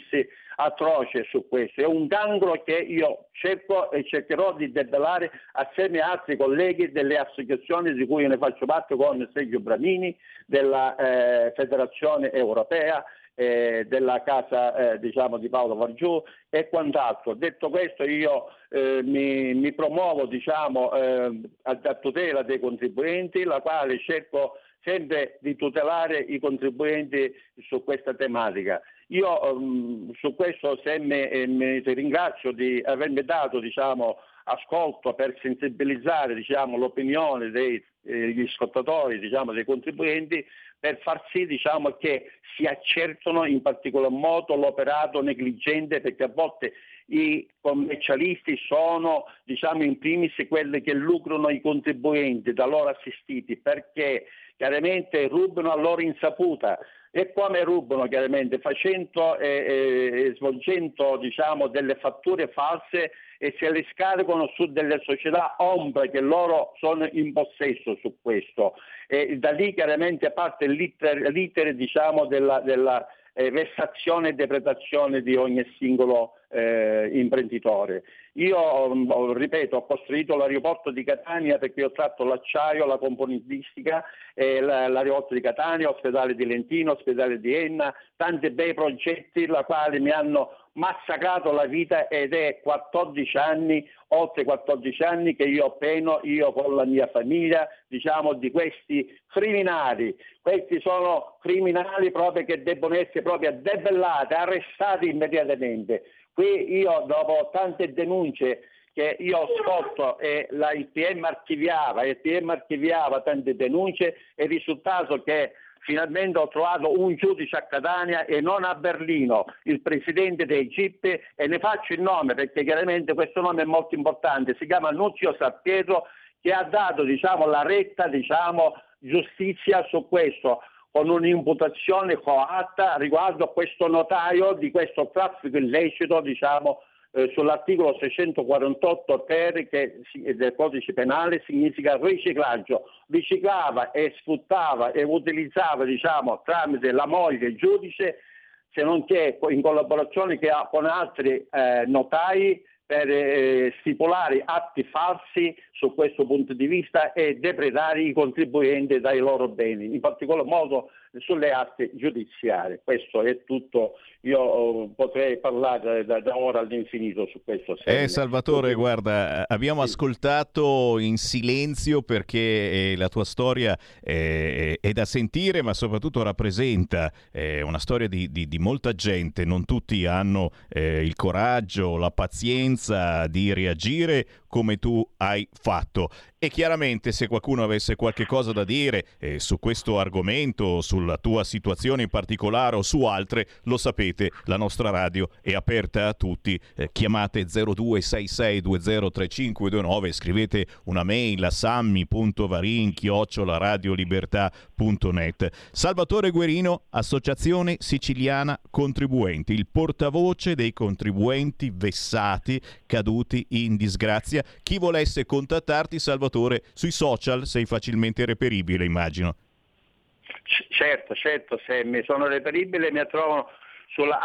Speaker 13: atroce su questo. È un cancro che io cerco e cercherò di debellare assieme a altri colleghi delle associazioni di cui ne faccio parte con Sergio Bramini, della eh, Federazione Europea, eh, della casa eh, diciamo, di Paolo Vargiù e quant'altro. Detto questo io eh, mi, mi, promuovo diciamo, eh, a, a, tutela dei contribuenti, la quale cerco sempre di tutelare i contribuenti su questa tematica. Io um, su questo mi, eh, mi ringrazio di avermi dato diciamo, ascolto per sensibilizzare diciamo, l'opinione degli eh, ascoltatori, diciamo, dei contribuenti per far sì diciamo, che si accertano in particolar modo l'operato negligente perché a volte i commercialisti sono diciamo, in primis quelli che lucrano i contribuenti da loro assistiti perché chiaramente rubano a loro insaputa e come rubano chiaramente facendo e eh, eh, svolgendo diciamo, delle fatture false e se le scaricano su delle società ombre che loro sono in possesso su questo. E da lì chiaramente parte l'iter, l'iter diciamo, della, della eh, vessazione e depredazione di ogni singolo eh, imprenditore. Io, mm, ripeto, ho costruito l'aeroporto di Catania perché ho tratto l'acciaio, la componentistica, eh, l'aeroporto di Catania, ospedale di Lentino, ospedale di Enna, tanti bei progetti la quali mi hanno massacrato la vita ed è 14 anni, oltre 14 anni che io peno, io con la mia famiglia, diciamo di questi criminali. Questi sono criminali proprio che debbono essere proprio debellati, arrestati immediatamente. Qui io dopo tante denunce che io ho svolto e la, il PM archiviava, il PM archiviava tante denunce, è il risultato che finalmente ho trovato un giudice a Catania e non a Berlino, il presidente dei GIP e ne faccio il nome perché chiaramente questo nome è molto importante, si chiama Nuzio Sappietro che ha dato diciamo, la retta diciamo, giustizia su questo con un'imputazione coatta riguardo a questo notaio di questo traffico illecito diciamo, eh, sull'articolo 648 ter che, del codice penale significa riciclaggio. Riciclava e sfruttava e utilizzava diciamo, tramite la moglie il giudice se non che in collaborazione con altri eh, notai per eh, stipulare atti falsi su questo punto di vista e depredare i contribuenti dai loro beni, in particolar modo sulle aste giudiziarie. Questo è tutto, io eh, potrei parlare da, da ora all'infinito su questo.
Speaker 2: Eh Salvatore, guarda, abbiamo sì. ascoltato in silenzio perché eh, la tua storia è, è, da sentire, ma soprattutto rappresenta eh, una storia di, di, di, molta gente. Non tutti hanno eh, il coraggio, la pazienza di reagire come tu hai fatto. E chiaramente se qualcuno avesse qualche cosa da dire eh, su questo argomento, sulla tua situazione in particolare o su altre, lo sapete, la nostra radio è aperta a tutti. Eh, chiamate 0266203529, scrivete una mail a sammi.varin-radiolibertà.net. Salvatore Guerino, Associazione Siciliana Contribuenti, il portavoce dei contribuenti vessati, caduti in disgrazia. Chi volesse contattarti, Salvatore, sui social sei facilmente reperibile, immagino.
Speaker 13: C- certo, certo, se mi sono reperibile mi trovano sulla,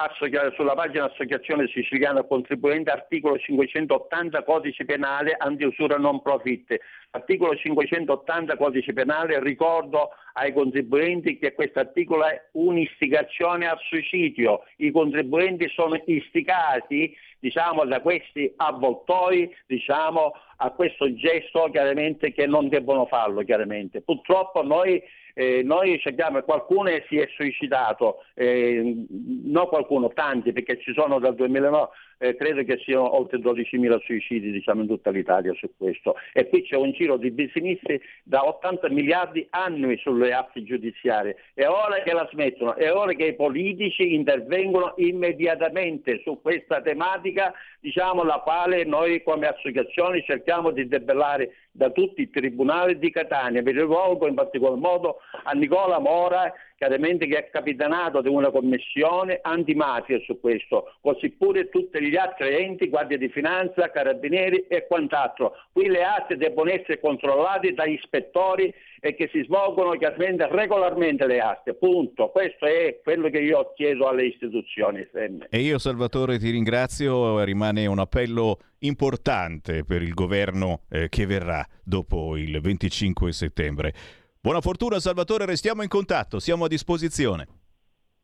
Speaker 13: sulla, pagina Associazione Siciliana Contribuente, articolo 580 Codice Penale Antiusura Non Profit. Articolo 580 Codice Penale, ricordo ai contribuenti che questo articolo è un'istigazione al suicidio. I contribuenti sono istigati diciamo, da questi avvoltoi diciamo, a questo gesto chiaramente che non debbono farlo chiaramente. Purtroppo noi eh, noi cerchiamo, qualcuno si è suicidato, eh, non qualcuno, tanti, perché ci sono dal 2009, eh, credo che siano oltre 12.000 suicidi diciamo, in tutta l'Italia su questo. E qui c'è un giro di business da 80 miliardi annui sulle atti giudiziarie. È ora che la smettono, è ora che i politici intervengono immediatamente su questa tematica, diciamo, la quale noi come associazioni cerchiamo di debellare da tutti i tribunali di Catania. Mi rivolgo in particolar modo a Nicola Mora chiaramente che è capitanato di una commissione antimafia su questo, così pure tutti gli altri enti, guardia di finanza, carabinieri e quant'altro. Qui le aste devono essere controllate dagli ispettori e che si svolgono chiaramente regolarmente le aste, punto. Questo è quello che io chiedo alle istituzioni.
Speaker 2: E io Salvatore ti ringrazio, rimane un appello importante per il governo eh, che verrà dopo il 25 settembre. Buona fortuna Salvatore, restiamo in contatto, siamo a disposizione.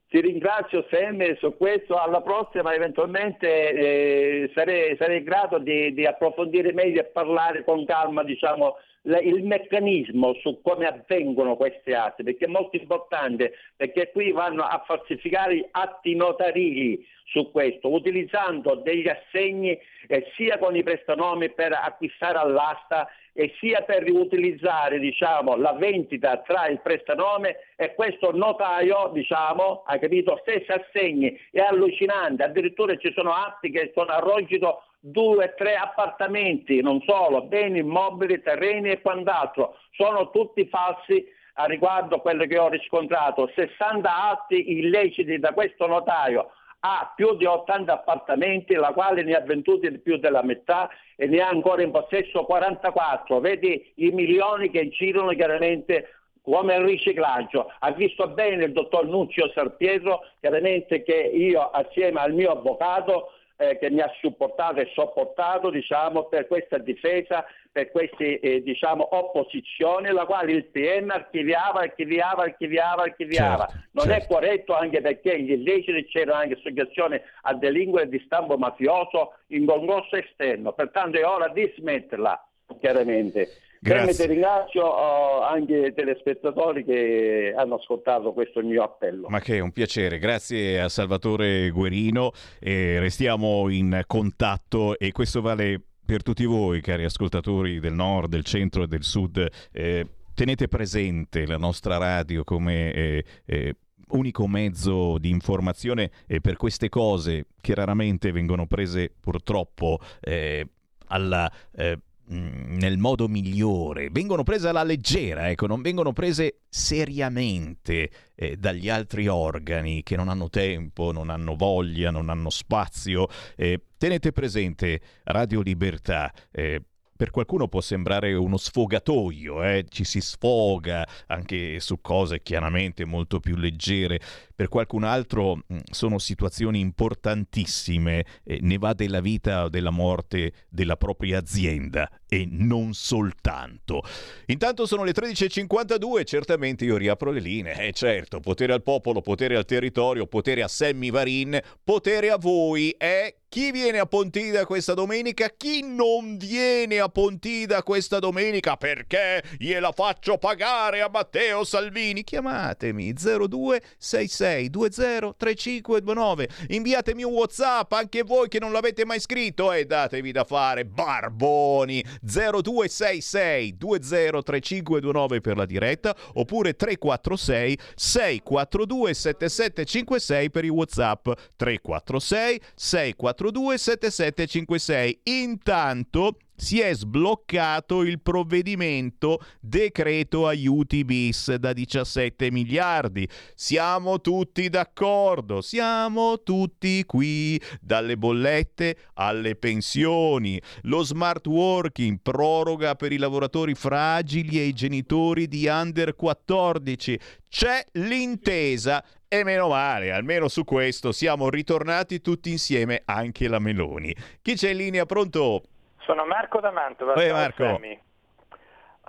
Speaker 13: Ti ringrazio sempre su questo, alla prossima eventualmente eh, sarei, sarei, grato di, di, approfondire meglio e parlare con calma diciamo, il meccanismo su come avvengono questi atti, perché è molto importante, perché qui vanno a falsificare atti notarili su questo, utilizzando degli assegni eh, sia con i prestanomi per acquistare all'asta e sia per riutilizzare diciamo, la vendita tra il prestanome e questo notaio, diciamo, hai capito, stessi assegni, è allucinante, addirittura ci sono atti che sono a rogito due, tre appartamenti, non solo, beni immobili, terreni e quant'altro, sono tutti falsi a riguardo quello che ho riscontrato, 60 atti illeciti da questo notaio ha più di 80 appartamenti, la quale ne ha venduti di più della metà e ne ha ancora in possesso 44. Vedi i milioni che girano chiaramente come il riciclaggio. Ha visto bene il dottor Nunzio Sarpietro, chiaramente che io assieme al mio avvocato eh, che mi ha supportato e sopportato diciamo, per questa difesa, per questa eh, diciamo, opposizione, la quale il PM archiviava, archiviava, archiviava, archiviava. Certo, non certo. è corretto anche perché gli illeciti c'erano anche associazioni a delinquere di stampo mafioso in concorso esterno, pertanto è ora di smetterla, chiaramente. Grazie. Ringrazio uh, anche i telespettatori che hanno ascoltato questo mio appello.
Speaker 2: Ma che è un piacere, grazie a Salvatore Guerino, eh, restiamo in contatto e questo vale per tutti voi, cari ascoltatori del nord, del centro e del sud. Eh, tenete presente la nostra radio come eh, eh unico mezzo di informazione per queste cose che raramente vengono prese purtroppo eh, alla eh, nel modo migliore, vengono prese alla leggera, ecco, non vengono prese seriamente eh, dagli altri organi che non hanno tempo, non hanno voglia, non hanno spazio. Eh, tenete presente Radio Libertà. Eh, per qualcuno può sembrare uno sfogatoio, eh? ci si sfoga anche su cose chiaramente molto più leggere, per qualcun altro mm, sono situazioni importantissime, eh, ne va della vita o della morte della propria azienda e non soltanto. Intanto sono le 13.52, certamente io riapro le linee, eh certo, potere al popolo, potere al territorio, potere a Sammy Varin, potere a voi, è chi viene a Pontida questa domenica? Chi non viene a Pontida questa domenica? Perché gliela faccio pagare a Matteo Salvini? Chiamatemi 0266203529. Inviatemi un WhatsApp anche voi che non l'avete mai scritto e datevi da fare barboni 0266203529 per la diretta oppure 346 642 7756 per i WhatsApp 346 642 442 7756. Intanto si è sbloccato il provvedimento decreto aiuti bis da 17 miliardi. Siamo tutti d'accordo, siamo tutti qui, dalle bollette alle pensioni, lo smart working, proroga per i lavoratori fragili e i genitori di under 14. C'è l'intesa e meno male, almeno su questo siamo ritornati tutti insieme, anche la Meloni. Chi c'è in linea? Pronto?
Speaker 14: Sono Marco da Mantova.
Speaker 2: Poi Marco.
Speaker 14: Sammy.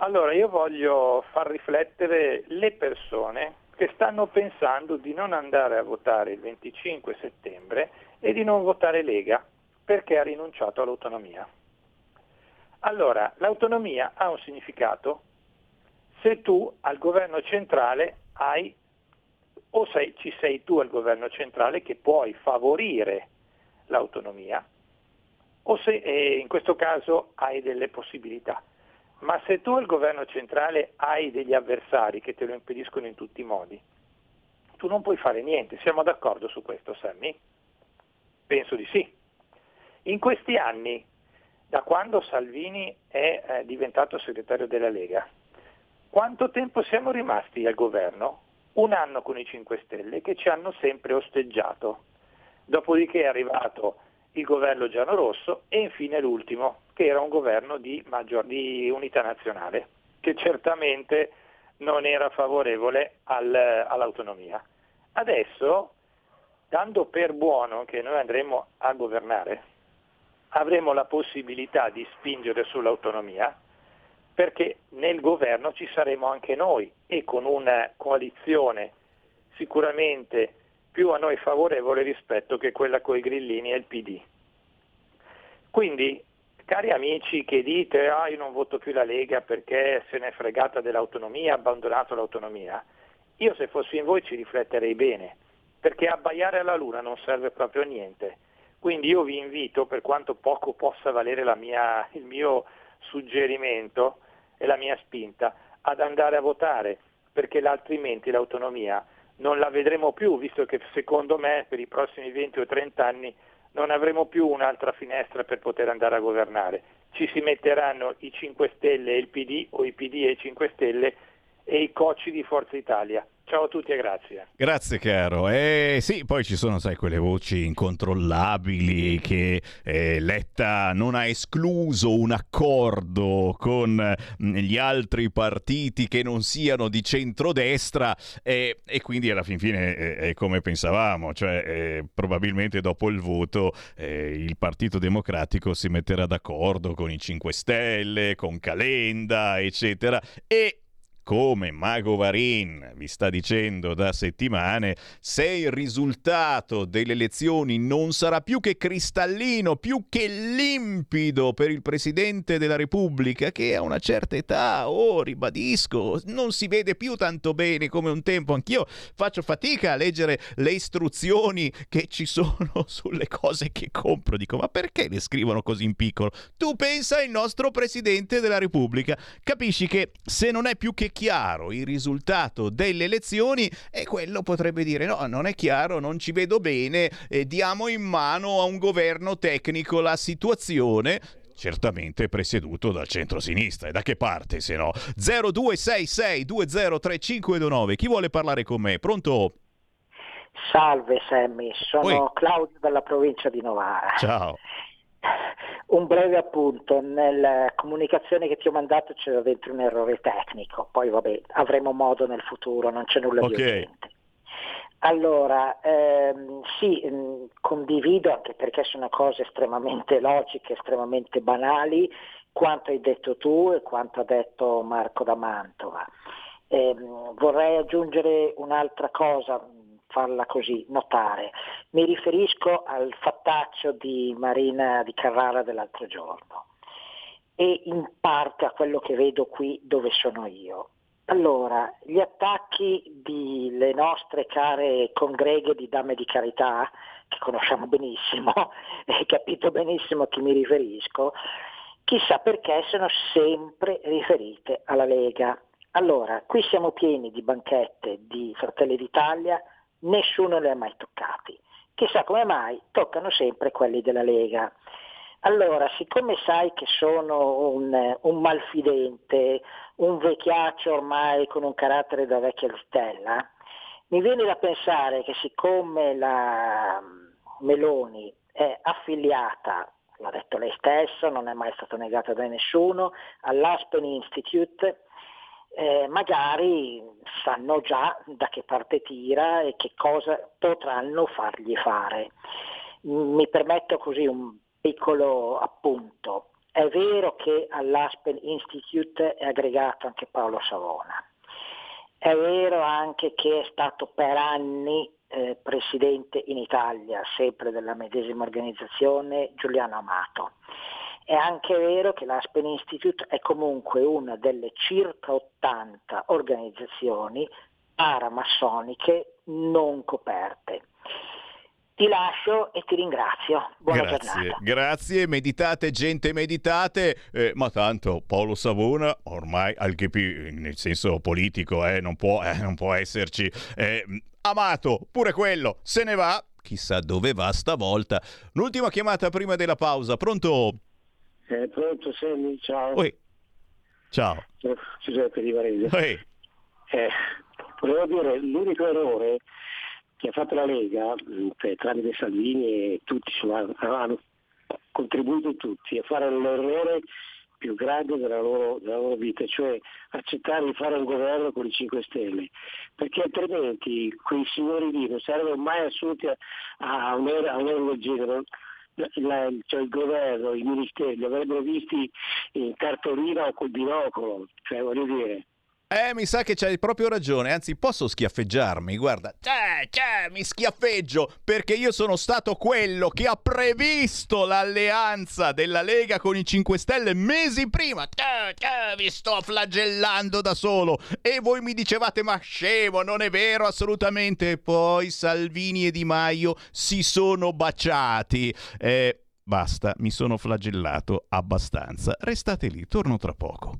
Speaker 14: Allora, io voglio far riflettere le persone che stanno pensando di non andare a votare il 25 settembre e di non votare Lega perché ha rinunciato all'autonomia. Allora, l'autonomia ha un significato se tu al governo centrale hai o sei, ci sei tu al governo centrale che puoi favorire l'autonomia o se in questo caso hai delle possibilità. Ma se tu al governo centrale hai degli avversari che te lo impediscono in tutti i modi, tu non puoi fare niente. Siamo d'accordo su questo, Sammy? Penso di sì. In questi anni, da quando Salvini è eh, diventato segretario della Lega, quanto tempo siamo rimasti al governo? Un anno con i 5 Stelle che ci hanno sempre osteggiato. Dopodiché è arrivato il governo giallorosso e infine l'ultimo, che era un governo di, maggior, di unità nazionale, che certamente non era favorevole al, all'autonomia. Adesso, dando per buono che noi andremo a governare, avremo la possibilità di spingere sull'autonomia, perché nel governo ci saremo anche noi e con una coalizione sicuramente più a noi favorevole rispetto che quella con i grillini e il PD. Quindi, cari amici che dite ah, io non voto più la Lega perché se n'è fregata dell'autonomia, ha abbandonato l'autonomia, io se fossi in voi ci rifletterei bene, perché abbaiare alla luna non serve proprio a niente. Quindi io vi invito, per quanto poco possa valere mia, il mio suggerimento e la mia spinta, ad andare a votare, perché altrimenti l'autonomia non la vedremo più, visto che secondo me per i prossimi 20 o 30 anni non avremo più un'altra finestra per poter andare a governare. Ci si metteranno i 5 Stelle e il PD o i PD e i 5 Stelle e i cocci di Forza Italia. Ciao a tutti e grazie.
Speaker 2: Grazie caro. Eh, sì, poi ci sono, sai, quelle voci incontrollabili che eh, Letta non ha escluso un accordo con mh, gli altri partiti che non siano di centrodestra eh, e quindi alla fin fine è come pensavamo, cioè eh, probabilmente dopo il voto eh, il Partito Democratico si metterà d'accordo con i 5 Stelle, con Calenda, eccetera e come Mago Varin vi sta dicendo da settimane, se il risultato delle elezioni non sarà più che cristallino, più che limpido per il Presidente della Repubblica, che a una certa età, oh, ribadisco, non si vede più tanto bene come un tempo, anch'io faccio fatica a leggere le istruzioni che ci sono sulle cose che compro, dico ma perché le scrivono così in piccolo? Tu pensa al nostro Presidente della Repubblica, capisci che se non è più che chiaro il risultato delle elezioni e quello potrebbe dire no, non è chiaro, non ci vedo bene, eh, diamo in mano a un governo tecnico la situazione, certamente presieduto dal centro-sinistra. E da che parte se no? 0266203529. Chi vuole parlare con me? Pronto?
Speaker 15: Salve Sammy, sono
Speaker 2: Oi.
Speaker 15: Claudio dalla provincia di Novara.
Speaker 2: Ciao.
Speaker 15: Un breve appunto, nella comunicazione che ti ho mandato c'era dentro un errore tecnico, poi vabbè avremo modo nel futuro, non c'è nulla
Speaker 2: Ok.
Speaker 15: di urgente. Allora, ehm, sì, mh, condivido anche perché sono cose estremamente logiche, estremamente banali, quanto hai detto tu e quanto ha detto Marco da Mantova. Ehm, vorrei aggiungere un'altra cosa, farla così notare. Mi riferisco al fattaccio di Marina di Carrara dell'altro giorno e in parte a quello che vedo qui dove sono io. Allora, gli attacchi delle nostre care congreghe di dame di carità, che conosciamo benissimo, hai capito benissimo a chi mi riferisco, chissà perché sono sempre riferite alla Lega. Allora, qui siamo pieni di banchette di Fratelli d'Italia, nessuno le ha mai toccati. Chissà come mai toccano sempre quelli della Lega. Allora, siccome sai che sono un, un malfidente, un vecchiaccio ormai con un carattere da vecchia stella, mi viene da pensare che siccome la Meloni è affiliata, l'ha detto lei stessa, non è mai stata negata da nessuno, all'Aspen Institute, eh, magari sanno già da che parte tira e che cosa potranno fargli fare. Mi permetto così un piccolo appunto. È vero che all'Aspen Institute è aggregato anche Paolo Savona. È vero anche che è stato per anni eh, presidente in Italia, sempre della medesima organizzazione, Giuliano Amato. È anche vero che l'Aspen Institute è comunque una delle circa 80 organizzazioni paramassoniche non coperte. Ti lascio e ti ringrazio. Buona
Speaker 2: grazie,
Speaker 15: giornata.
Speaker 2: grazie, meditate gente, meditate, eh, ma tanto Paolo Savona ormai anche più nel senso politico eh, non, può, eh, non può esserci. Eh, amato, pure quello, se ne va, chissà dove va stavolta. L'ultima chiamata prima della pausa, pronto?
Speaker 16: Eh, pronto, Sammy, ciao.
Speaker 2: Oi. Ciao.
Speaker 16: Giuseppe di Varese.
Speaker 2: Oi.
Speaker 16: Eh, volevo dire, l'unico errore che ha fatto la Lega, cioè, tramite Salvini e tutti, insomma, hanno contribuito tutti a fare l'errore più grande della loro, della loro, vita, cioè accettare di fare un governo con i 5 Stelle, perché altrimenti quei signori lì non sarebbero mai assunti a, a un euro del genere. La, cioè il governo, i ministeri li avrebbero visti in cartolina o col binocolo, cioè voglio dire,
Speaker 2: eh, mi sa che c'hai proprio ragione, anzi posso schiaffeggiarmi, guarda, cioè, cioè, mi schiaffeggio perché io sono stato quello che ha previsto l'alleanza della Lega con i 5 Stelle mesi prima, cioè, cioè, vi sto flagellando da solo. E voi mi dicevate ma scemo, non è vero assolutamente, e poi Salvini e Di Maio si sono baciati. Eh, basta, mi sono flagellato abbastanza, restate lì, torno tra poco.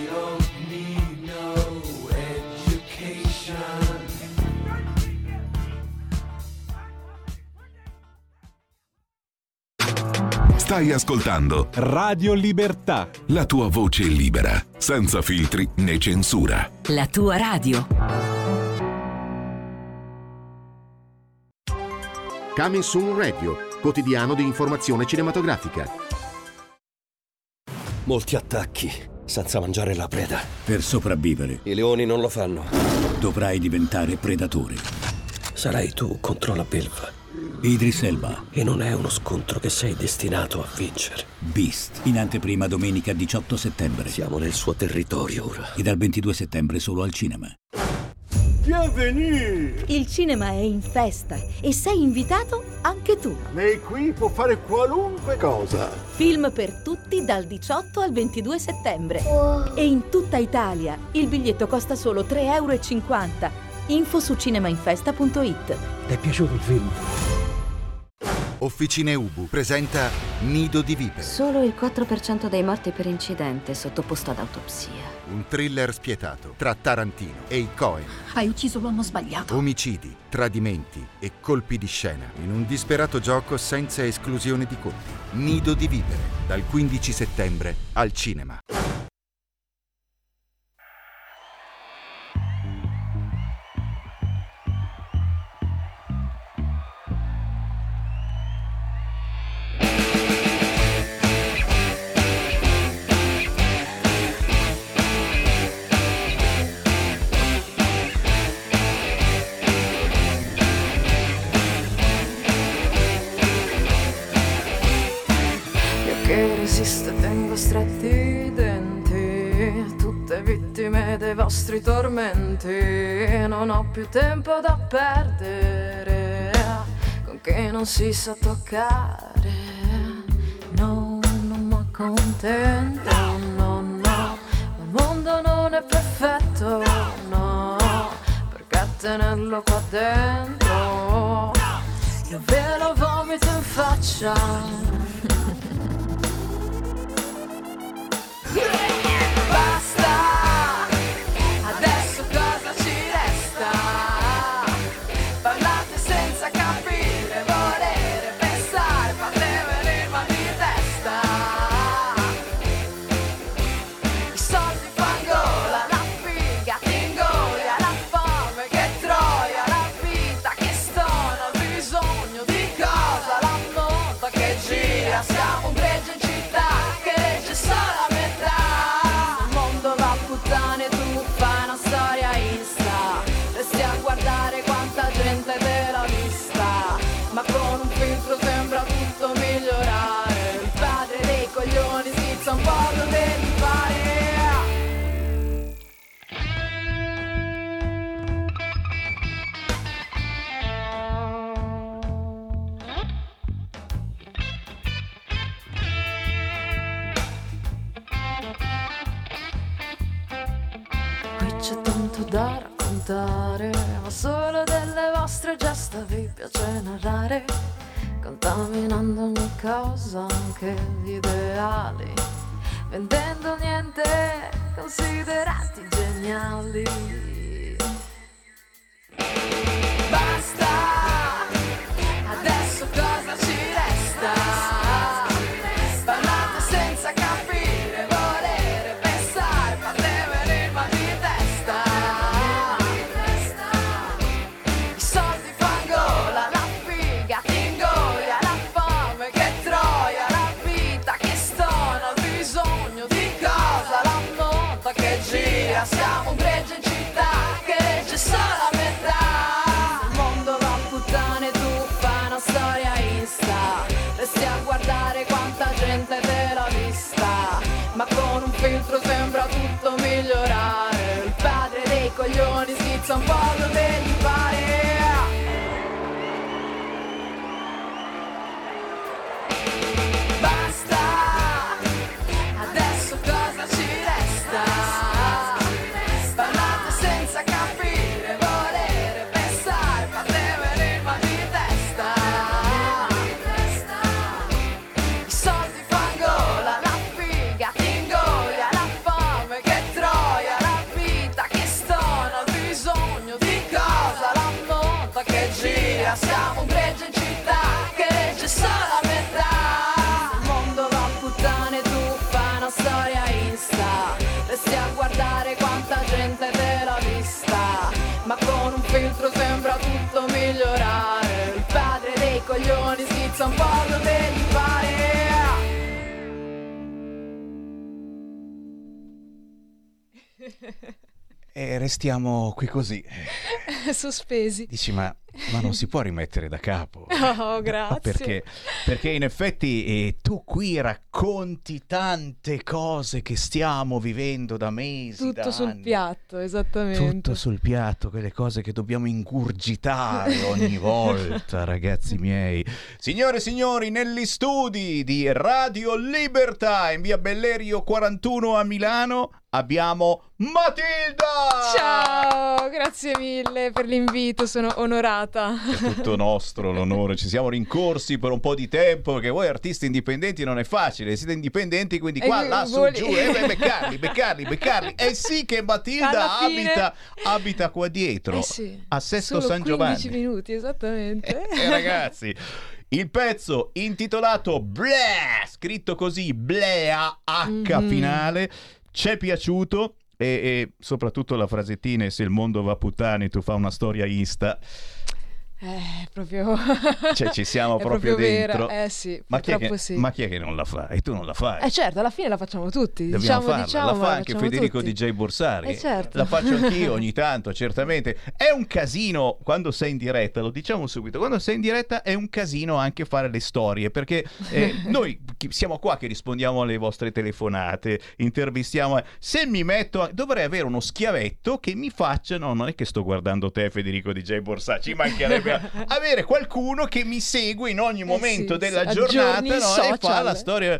Speaker 7: Stai ascoltando
Speaker 8: Radio Libertà.
Speaker 7: La tua voce libera, senza filtri né censura.
Speaker 9: La tua radio.
Speaker 17: Coming Soon Radio, quotidiano di informazione cinematografica.
Speaker 10: Molti attacchi, senza mangiare la preda.
Speaker 18: Per sopravvivere.
Speaker 10: I leoni non lo fanno.
Speaker 18: Dovrai diventare predatore.
Speaker 10: Sarai tu contro la belva.
Speaker 18: Idris Elba.
Speaker 10: E non è uno scontro che sei destinato a vincere.
Speaker 18: Beast, in anteprima domenica 18 settembre.
Speaker 10: Siamo nel suo territorio ora.
Speaker 18: E dal 22 settembre solo al cinema.
Speaker 19: Bienvenue!
Speaker 20: Il cinema è in festa e sei invitato anche tu.
Speaker 19: Lei qui può fare qualunque cosa.
Speaker 20: Film per tutti dal 18 al 22 settembre. Oh. E in tutta Italia il biglietto costa solo 3,50 euro. Info su cinemainfesta.it.
Speaker 10: Ti è piaciuto il film?
Speaker 21: Officine Ubu presenta Nido di vipere.
Speaker 22: Solo il 4% dei morti per incidente è sottoposto ad autopsia.
Speaker 21: Un thriller spietato tra Tarantino e i Cohen.
Speaker 22: Hai ucciso l'uomo sbagliato.
Speaker 21: Omicidi, tradimenti e colpi di scena in un disperato gioco senza esclusione di colpi. Nido di vipere, dal 15 settembre al cinema.
Speaker 23: Vostri tormenti. Non ho più tempo da perdere, con chi non si sa toccare. No, non mi accontento, no, no. Il mondo non è perfetto, no, perché tenerlo qua dentro. Io ve lo vomito in faccia. Basta,
Speaker 2: restiamo qui così.
Speaker 24: Sospesi.
Speaker 2: Dici, ma, ma non si può rimettere da capo.
Speaker 24: Oh, grazie.
Speaker 2: Perché? Perché in effetti eh, tu qui racconti tante cose che stiamo vivendo da mesi. da
Speaker 24: Tutto sul
Speaker 2: anni.
Speaker 24: piatto, esattamente.
Speaker 2: Tutto sul piatto, quelle cose che dobbiamo ingurgitare ogni volta, ragazzi miei. Signore e signori, negli studi di Radio Libertà in via Bellerio 41 a Milano, abbiamo Matilda!
Speaker 23: Ciao, grazie mille per l'invito, sono onorata.
Speaker 2: È tutto nostro l'onore, ci siamo rincorsi per un po' di tempo perché voi artisti indipendenti non è facile, siete indipendenti quindi qua,
Speaker 23: Eh,
Speaker 2: là, su,
Speaker 23: vuole-
Speaker 2: giù, eh, beccarli, beccarli, beccarli. E sì che Matilda
Speaker 23: fine-
Speaker 2: abita, abita qua dietro,
Speaker 23: Eh sì,
Speaker 2: a Sesto San
Speaker 23: 15
Speaker 2: Giovanni.
Speaker 23: minuti, esattamente.
Speaker 2: Eh, ragazzi, il pezzo intitolato Bleh, scritto così, Blea H
Speaker 23: Mhm.
Speaker 2: finale, ci è piaciuto e, e soprattutto la frasettina se il mondo va a puttane tu fa una storia Insta.
Speaker 23: Eh, proprio...
Speaker 2: Cioè, ci siamo proprio
Speaker 23: vera.
Speaker 2: dentro.
Speaker 23: Eh sì,
Speaker 2: Ma chi, è che,
Speaker 23: sì.
Speaker 2: ma chi è che non la fa? E tu non la fai.
Speaker 23: Eh certo, alla fine la facciamo tutti.
Speaker 2: Dobbiamo
Speaker 23: diciamo,
Speaker 2: farla,
Speaker 23: diciamo,
Speaker 2: la fa anche
Speaker 23: facciamo
Speaker 2: Federico
Speaker 23: tutti.
Speaker 2: DJ Borsari.
Speaker 23: Eh, certo.
Speaker 2: La faccio anch'io ogni tanto, certamente. È un casino quando sei in diretta, lo diciamo subito. Quando sei in diretta è un casino anche fare le storie, perché eh, noi siamo qua che rispondiamo alle vostre telefonate, intervistiamo. Se mi metto, dovrei avere uno schiavetto che mi faccia. No, non è che sto guardando te, Federico DJ Borsari, ci mancherebbe avere qualcuno che mi segue in ogni momento
Speaker 23: Eh sì,
Speaker 2: della giornata no? e fa la storia.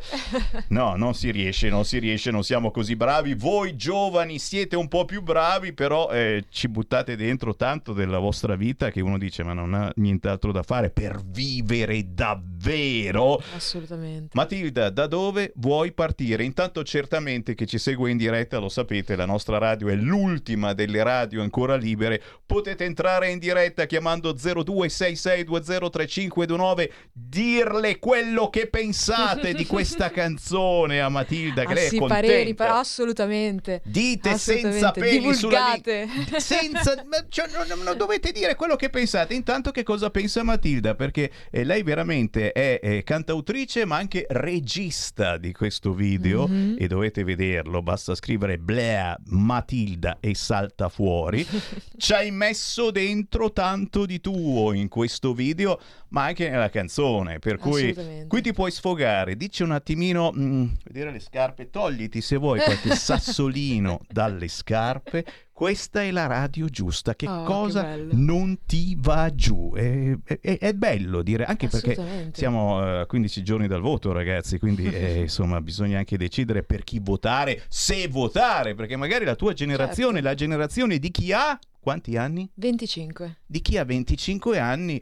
Speaker 2: No, non si riesce, non si riesce, non siamo così bravi. Voi giovani siete un po' più bravi, però eh, ci buttate dentro tanto della vostra vita che uno dice ma non ha nient'altro da fare per vivere davvero.
Speaker 23: Assolutamente.
Speaker 2: Matilda, da dove vuoi partire? Intanto certamente che ci segue in diretta, lo sapete, la nostra radio è l'ultima delle radio ancora libere. Potete entrare in diretta chiamando 0266203529, dirle quello che pensate di questa canzone a Matilda, che
Speaker 23: Ah,
Speaker 2: lei
Speaker 23: sì,
Speaker 2: è contenta.
Speaker 23: pareri, pa- assolutamente.
Speaker 2: Dite senza
Speaker 23: Assolutamente.
Speaker 2: peli sulla
Speaker 23: Divulgate.
Speaker 2: lingua. Senza, cioè, non, non- dovete dire quello che pensate. Intanto, che cosa pensa Matilda? Perché eh, lei veramente è eh, cantautrice, ma anche regista di questo video.
Speaker 23: Mhm.
Speaker 2: E dovete vederlo. Basta scrivere Blea Matilda e salta fuori. Ci hai messo dentro tanto di tuo in questo video, ma anche nella canzone. Per cui qui ti puoi sfogare. Dici un attimino, mm, vedere le scarpe, togliti se vuoi qualche sassolino dalle scarpe. Questa è la radio giusta. Che
Speaker 23: Oh, che
Speaker 2: cosa
Speaker 23: bello.
Speaker 2: non ti va giù? È, è- è bello dire, anche perché siamo eh, a 15 giorni dal voto, ragazzi. Quindi eh, insomma, bisogna anche decidere per chi votare, se votare, perché magari la tua generazione,
Speaker 23: Certo.
Speaker 2: la generazione di chi ha quanti anni?
Speaker 23: 25.
Speaker 2: Di chi ha 25 anni.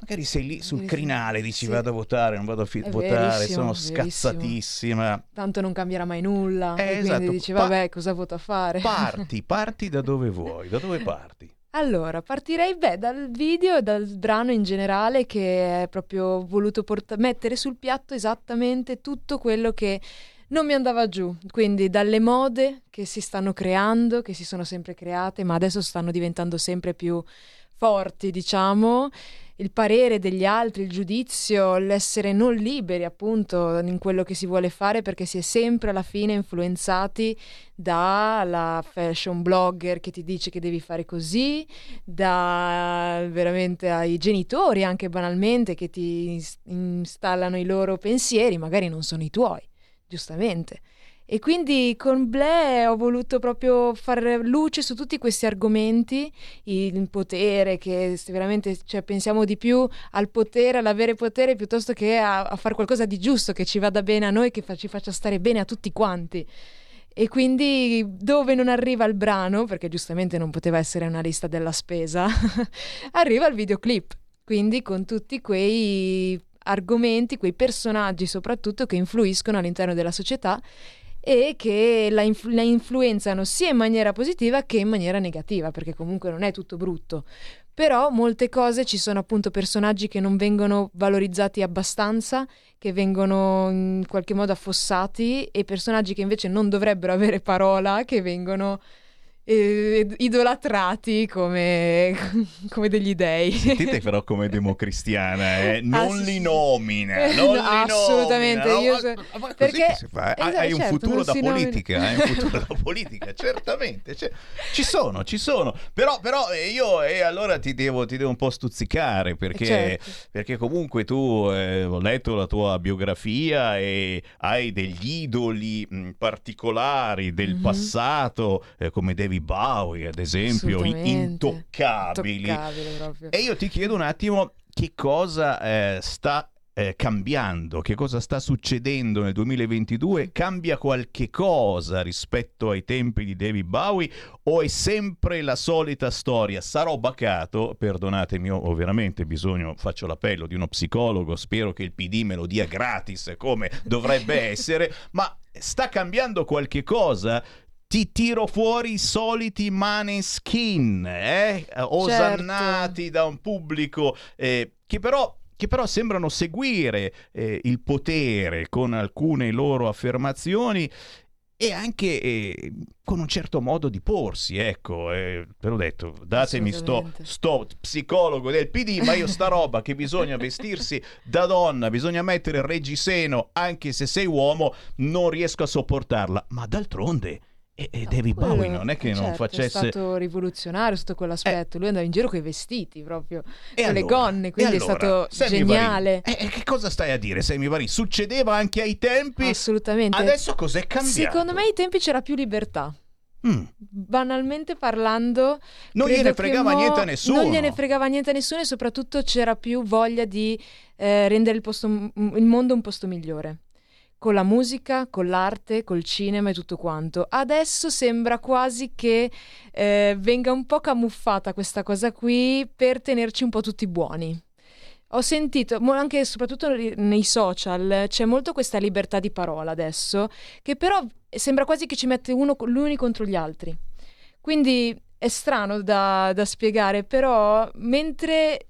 Speaker 2: Magari sei lì sul crinale, dici
Speaker 23: Sì.
Speaker 2: vado a votare, non vado a fi- votare, sono scazzatissima.
Speaker 23: Tanto non cambierà mai nulla.
Speaker 2: Eh,
Speaker 23: e quindi
Speaker 2: esatto.
Speaker 23: dici,
Speaker 2: Pa-
Speaker 23: vabbè, cosa voto a fare?
Speaker 2: Parti, parti da dove vuoi, da dove parti?
Speaker 23: Allora, partirei beh, dal video e dal brano in generale che è proprio voluto porta- mettere sul piatto esattamente tutto quello che non mi andava giù. Quindi dalle mode che si stanno creando, che si sono sempre create, ma adesso stanno diventando sempre più forti, diciamo. Il parere degli altri, il giudizio, l'essere non liberi appunto in quello che si vuole fare perché si è sempre alla fine influenzati dalla fashion blogger che ti dice che devi fare così, da veramente ai genitori anche banalmente che ti ins- installano i loro pensieri, magari non sono i tuoi, giustamente. E quindi con Ble ho voluto proprio fare luce su tutti questi argomenti, il potere, che veramente cioè, pensiamo di più al potere, all'avere potere, piuttosto che a, a fare qualcosa di giusto, che ci vada bene a noi, che fa- ci faccia stare bene a tutti quanti. E quindi dove non arriva il brano, perché giustamente non poteva essere una lista della spesa, arriva il videoclip. Quindi con tutti quei argomenti, quei personaggi soprattutto che influiscono all'interno della società e che la, inf- la influenzano sia in maniera positiva che in maniera negativa, perché comunque non è tutto brutto. Però molte cose ci sono appunto personaggi che non vengono valorizzati abbastanza, che vengono in qualche modo affossati e personaggi che invece non dovrebbero avere parola, che vengono eh, idolatrati come, come degli dei.
Speaker 2: Sentite però come democristiana, eh? non
Speaker 23: Ah, sì,
Speaker 2: li
Speaker 23: sì.
Speaker 2: nomina,
Speaker 23: Eh,
Speaker 2: non
Speaker 23: no,
Speaker 2: li
Speaker 23: assolutamente,
Speaker 2: nomina,
Speaker 23: io
Speaker 2: no?
Speaker 23: so-
Speaker 2: Ma- ma così
Speaker 23: perché-?
Speaker 2: Hai-
Speaker 23: esatto,
Speaker 2: hai un
Speaker 23: certo,
Speaker 2: futuro
Speaker 23: non
Speaker 2: da
Speaker 23: nomina-
Speaker 2: politica, hai un futuro da politica, certamente. cioè, ci sono, ci sono. Però, però eh, io e allora ti devo, ti devo un po' stuzzicare perché,
Speaker 23: Certo.
Speaker 2: perché comunque tu eh, ho letto la tua biografia e hai degli idoli mh, particolari del
Speaker 23: Mhm.
Speaker 2: passato eh, come David Bowie, ad esempio, intoccabili. E io ti chiedo un attimo che cosa eh, sta eh, cambiando? Che cosa sta succedendo nel 2022? Cambia qualche cosa rispetto ai tempi di David Bowie o è sempre la solita storia? Sarò bacato, perdonatemi, ho veramente bisogno, faccio l'appello di uno psicologo, spero che il PD me lo dia gratis come dovrebbe essere, ma sta cambiando qualche cosa? Ti tiro fuori i soliti maneskin, eh? osannati certo. da un pubblico eh, che però che però sembrano seguire eh, il potere con alcune loro affermazioni e anche eh, con un certo modo di porsi, ecco, eh, ve l'ho detto, datemi sto, sto, psicologo del PD, ma io sta roba che bisogna vestirsi da donna, bisogna mettere il reggiseno anche se sei uomo, non riesco a sopportarla, ma d'altronde e, e David
Speaker 23: quello,
Speaker 2: Bowie non è che
Speaker 23: certo,
Speaker 2: non facesse...
Speaker 23: È stato rivoluzionario sotto quell'aspetto. Eh. Lui andava in giro con i vestiti proprio, e con
Speaker 2: allora,
Speaker 23: le gonne, quindi
Speaker 2: allora,
Speaker 23: è stato
Speaker 2: Sammy
Speaker 23: geniale.
Speaker 2: E eh, che cosa stai a dire, Sammy Varin? Succedeva anche ai tempi?
Speaker 23: Assolutamente.
Speaker 2: Adesso cos'è cambiato?
Speaker 23: Secondo me ai tempi c'era più libertà. Mm. Banalmente parlando,
Speaker 2: non gliene fregava
Speaker 23: mo-
Speaker 2: niente a nessuno.
Speaker 23: Non gliene fregava niente a nessuno e soprattutto c'era più voglia di eh, rendere il, posto, il mondo un posto migliore con la musica, con l'arte, col cinema e tutto quanto. Adesso sembra quasi che eh, venga un po' camuffata questa cosa qui per tenerci un po' tutti buoni. Ho sentito, anche e soprattutto nei social, c'è molto questa libertà di parola adesso, che però sembra quasi che ci mette uno, gli contro gli altri. Quindi è strano da, da spiegare, però mentre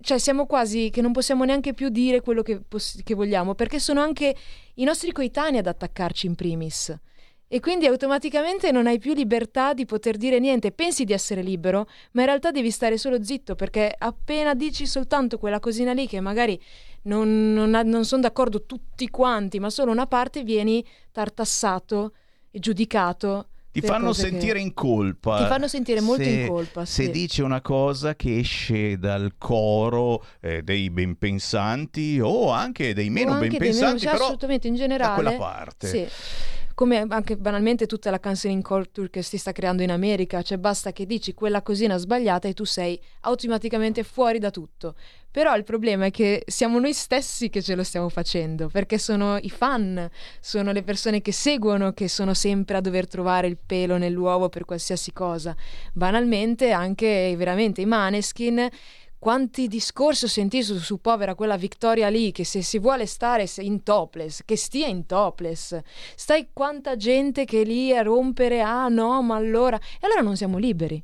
Speaker 23: cioè siamo quasi che non possiamo neanche più dire quello che, poss- che, vogliamo, perché sono anche i nostri coetanei ad attaccarci in primis. E quindi automaticamente non hai più libertà di poter dire niente, pensi di essere libero, ma in realtà devi stare solo zitto, perché appena dici soltanto quella cosina lì che magari non, non, non sono d'accordo tutti quanti, ma solo una parte, vieni tartassato e giudicato
Speaker 2: ti fanno sentire
Speaker 23: che...
Speaker 2: in colpa.
Speaker 23: Ti fanno sentire molto
Speaker 2: se,
Speaker 23: in colpa.
Speaker 2: Se
Speaker 23: sì.
Speaker 2: dice una cosa che esce dal coro eh, dei benpensanti o anche dei meno
Speaker 23: anche
Speaker 2: benpensanti,
Speaker 23: dei meno,
Speaker 2: però
Speaker 23: assolutamente in generale.
Speaker 2: Da quella parte.
Speaker 23: Sì come anche banalmente tutta la canceling culture che si sta creando in America, cioè basta che dici quella cosina sbagliata e tu sei automaticamente fuori da tutto. Però il problema è che siamo noi stessi che ce lo stiamo facendo, perché sono i fan, sono le persone che seguono che sono sempre a dover trovare il pelo nell'uovo per qualsiasi cosa. Banalmente anche veramente i maneskin quanti discorsi ho sentito su, su, povera quella Victoria lì che se si vuole stare in topless, che stia in topless. Stai quanta gente che lì a rompere, ah no, ma allora... E allora non siamo liberi.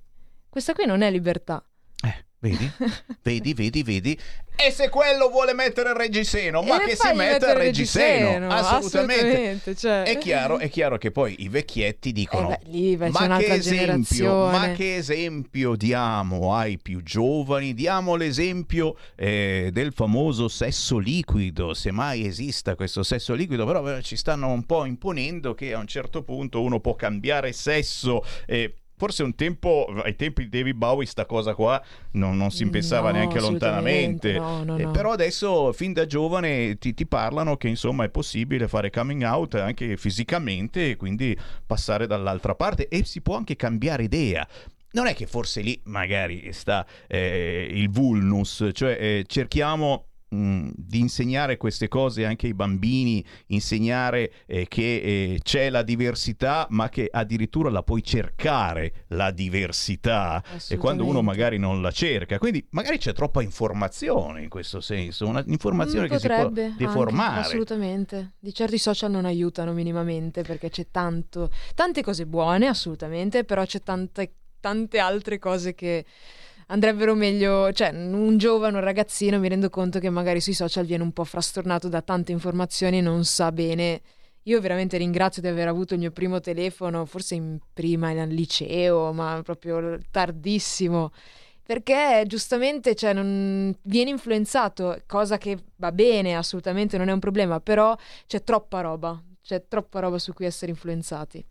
Speaker 23: Questa qui non è libertà.
Speaker 2: Vedi? vedi, vedi, vedi. E se quello vuole mettere il reggiseno, ma che si metta il reggiseno, reggiseno assolutamente.
Speaker 23: assolutamente cioè.
Speaker 2: è, chiaro, è, chiaro, che poi i vecchietti dicono:
Speaker 23: eh beh, lì, beh,
Speaker 2: ma, che esempio, ma, che esempio, diamo ai più giovani? Diamo l'esempio eh, del famoso sesso liquido, se mai esista questo sesso liquido, però ci stanno un po' imponendo che a un certo punto uno può cambiare sesso. Eh, forse un tempo, ai tempi di David Bowie, sta cosa qua non, non si pensava
Speaker 23: no,
Speaker 2: neanche lontanamente.
Speaker 23: No, no,
Speaker 2: eh, però adesso, fin da giovane, ti, ti, parlano che insomma è possibile fare coming out anche fisicamente e quindi passare dall'altra parte e si può anche cambiare idea. Non è che forse lì magari sta eh, il vulnus, cioè eh, cerchiamo di insegnare queste cose anche ai bambini, insegnare eh, che eh, c'è la diversità, ma che addirittura la puoi cercare la diversità e quando uno magari non la cerca. Quindi magari c'è troppa informazione in questo senso, un'informazione
Speaker 23: mm,
Speaker 2: che si può deformare.
Speaker 23: Anche, assolutamente. Di certo i social non aiutano minimamente perché c'è tanto, tante cose buone, assolutamente, però c'è tante, tante altre cose che andrebbero meglio, cioè un giovane, un ragazzino mi rendo conto che magari sui social viene un po' frastornato da tante informazioni e non sa bene. Io veramente ringrazio di aver avuto il mio primo telefono, forse in prima al liceo, ma proprio tardissimo, perché giustamente cioè, non... viene influenzato, cosa che va bene, assolutamente non è un problema, però c'è troppa roba, c'è troppa roba su cui essere influenzati.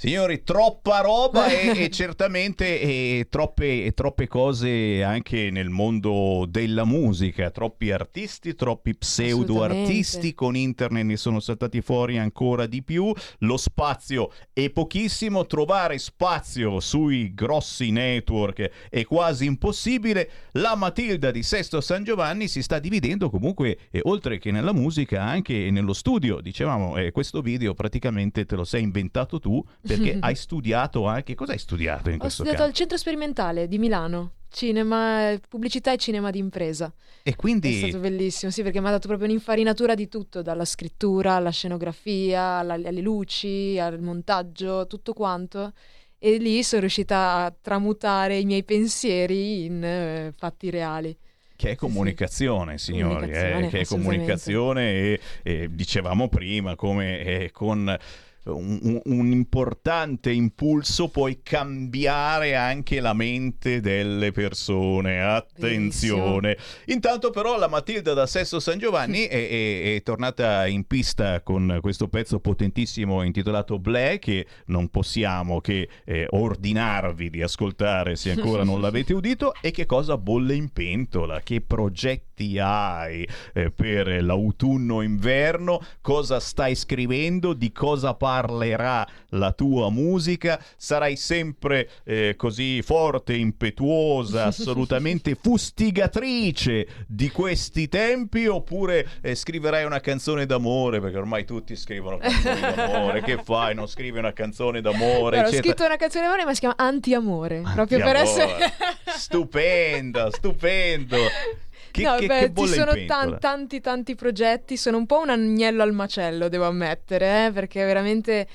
Speaker 2: Signori, troppa roba e, e certamente e troppe, e troppe cose anche nel mondo della musica, troppi artisti, troppi pseudo artisti, con internet ne sono saltati fuori ancora di più, lo spazio è pochissimo, trovare spazio sui grossi network è quasi impossibile, la Matilda di Sesto San Giovanni si sta dividendo comunque, eh, oltre che nella musica, anche nello studio, dicevamo, eh, questo video praticamente te lo sei inventato tu perché hai studiato anche. Cosa hai studiato in
Speaker 23: Ho
Speaker 2: questo
Speaker 23: studiato
Speaker 2: caso?
Speaker 23: al centro sperimentale di Milano, cinema, pubblicità e cinema d'impresa.
Speaker 2: E quindi.
Speaker 23: È stato bellissimo, sì, perché mi ha dato proprio un'infarinatura di tutto, dalla scrittura alla scenografia, alla- alle luci, al montaggio, tutto quanto. E lì sono riuscita a tramutare i miei pensieri in eh, fatti reali.
Speaker 2: Che è comunicazione, signori, eh,
Speaker 23: Comunicazione,
Speaker 2: che è comunicazione e, e dicevamo prima come eh, con un, un- importante impulso puoi cambiare anche la mente delle persone. Attenzione. Intanto però la Matilda da Sesto San Giovanni è, è- è tornata in pista con questo pezzo potentissimo intitolato Black che non possiamo che eh, ordinarvi di ascoltare se ancora non l'avete udito. E che cosa bolle in pentola, che progetti hai eh, per l'autunno-inverno, cosa stai scrivendo, di cosa parlerà la tua musica, sarai sempre eh, così forte, impetuosa, assolutamente fustigatrice di questi tempi oppure eh, scriverai una canzone d'amore perché ormai tutti scrivono canzoni d'amore, che fai? Non scrivi una canzone d'amore,
Speaker 23: Guarda, ho scritto una canzone d'amore ma si chiama Anti-amore, proprio per
Speaker 2: Anti-amore.
Speaker 23: essere...
Speaker 2: Stupendo, stupendo. Che,
Speaker 23: no,
Speaker 2: che-
Speaker 23: beh,
Speaker 2: che
Speaker 23: ci sono tan- tanti tanti progetti, sono un po' un agnello al macello, devo ammettere, eh, perché veramente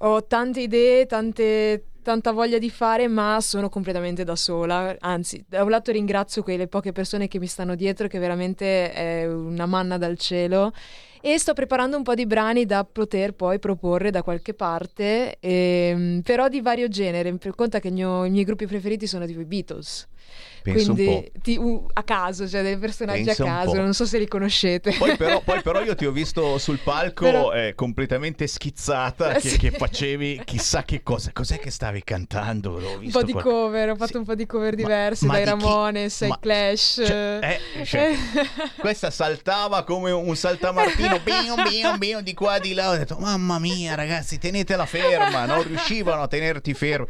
Speaker 23: ho tante idee, tante- tanta voglia di fare, ma sono completamente da sola. Anzi, da un lato ringrazio quelle poche persone che mi stanno dietro, che veramente è una manna dal cielo. E sto preparando un po' di brani da poter poi proporre da qualche parte, ehm, però di vario genere. Per conta che mio- i miei gruppi preferiti sono tipo i Beatles.
Speaker 2: Pensa un
Speaker 23: Quindi ti- uh, a caso, cioè dei personaggi
Speaker 2: Pensa
Speaker 23: a caso, non so se li conoscete.
Speaker 2: Poi però, poi però io ti ho visto sul palco
Speaker 23: Però-
Speaker 2: eh, completamente schizzata che,
Speaker 23: sì.
Speaker 2: che facevi chissà che cosa. Cos'è che stavi cantando?
Speaker 23: Un po' di
Speaker 2: qual-
Speaker 23: cover, ho fatto un po' di cover diverse
Speaker 2: ma
Speaker 23: dai
Speaker 2: chi-
Speaker 23: Ramones, ai
Speaker 2: ma-
Speaker 23: Clash.
Speaker 2: Eh, cioè, questa saltava come un saltamartino, bion, bion, bion, di qua di là. Ho detto, mamma mia, ragazzi, tenetela ferma. Non riuscivano a tenerti fermo.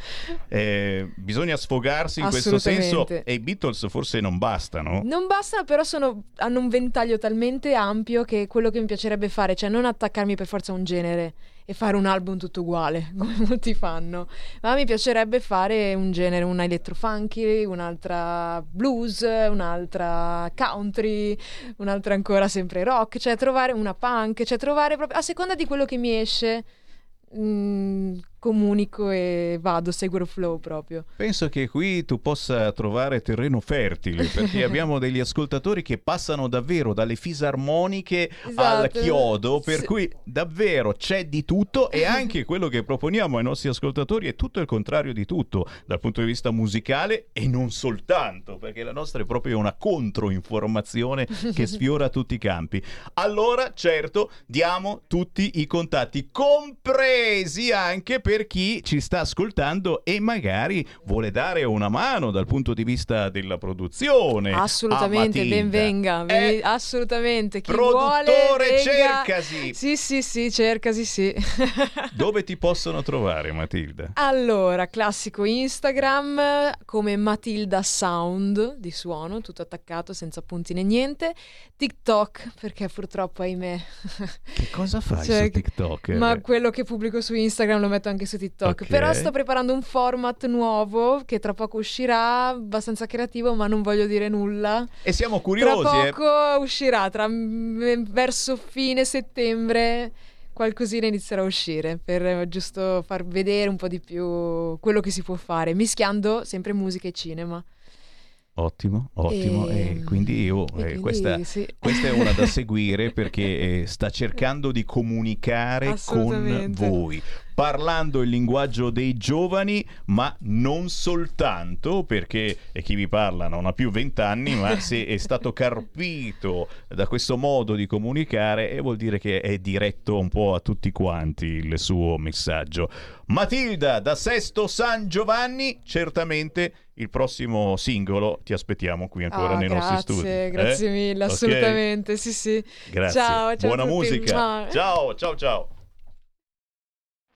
Speaker 2: Eh, bisogna sfogarsi in questo senso. E i Beatles forse non bastano.
Speaker 23: Non bastano, però sono- hanno un ventaglio talmente ampio che è quello che mi piacerebbe fare, cioè non attaccarmi per forza a un genere e fare un album tutto uguale, come molti fanno, ma mi piacerebbe fare un genere, una elettrofunky, un'altra blues, un'altra country, un'altra ancora sempre rock, cioè trovare una punk, cioè trovare proprio a seconda di quello che mi esce. mm, comunico e vado, seguo il flow proprio.
Speaker 2: Penso che qui tu possa trovare terreno fertile perché abbiamo degli ascoltatori che passano davvero dalle fisarmoniche al
Speaker 23: Esatto.
Speaker 2: chiodo, per
Speaker 23: Sì.
Speaker 2: cui davvero c'è di tutto e anche quello che proponiamo ai nostri ascoltatori è tutto il contrario di tutto dal punto di vista musicale e non soltanto, perché la nostra è proprio una controinformazione che sfiora tutti i campi. Allora, certo, diamo tutti i contatti, compresi anche per chi ci sta ascoltando e magari vuole dare una mano dal punto di vista della produzione.
Speaker 23: Assolutamente,
Speaker 2: a Matilda.
Speaker 23: ben venga, ben- assolutamente. Chi
Speaker 2: produttore,
Speaker 23: vuole,
Speaker 2: cercasi.
Speaker 23: Sì, sì, sì, cercasi, sì.
Speaker 2: Dove ti possono trovare, Matilda?
Speaker 23: Allora, classico Instagram come Matilda Sound di suono, tutto attaccato senza punti né niente. TikTok, perché purtroppo ahimè.
Speaker 2: Che cosa fai
Speaker 23: Cioè,
Speaker 2: su TikTok?
Speaker 23: Ma quello che pubblico su Instagram lo metto anche su TikTok.
Speaker 2: Ok.
Speaker 23: Però sto preparando un format nuovo che tra poco uscirà, abbastanza creativo, ma non voglio dire nulla.
Speaker 2: E siamo curiosi.
Speaker 23: Tra
Speaker 2: eh.
Speaker 23: poco uscirà, tra mm, verso fine settembre qualcosina inizierà a uscire per eh, giusto far vedere un po' di più quello che si può fare, mischiando sempre musica e cinema.
Speaker 2: Ottimo, ottimo.
Speaker 23: E-
Speaker 2: E quindi io,
Speaker 23: e
Speaker 2: eh,
Speaker 23: quindi
Speaker 2: questa,
Speaker 23: sì.
Speaker 2: questa è una da seguire perché eh, sta cercando di comunicare con
Speaker 23: Assolutamente.
Speaker 2: voi. Parlando il linguaggio dei giovani, ma non soltanto perché chi vi parla non ha più vent'anni, ma se è stato carpito da questo modo di comunicare, e vuol dire che è diretto un po' a tutti quanti il suo messaggio. Matilda da Sesto San Giovanni, certamente il prossimo singolo ti aspettiamo qui ancora
Speaker 23: Ah,
Speaker 2: nei nostri
Speaker 23: grazie,
Speaker 2: studi. eh?
Speaker 23: grazie mille,
Speaker 2: Ok?
Speaker 23: assolutamente, sì sì.
Speaker 2: Grazie.
Speaker 23: Ciao, ciao
Speaker 2: Buona musica. Ciao, ciao, ciao.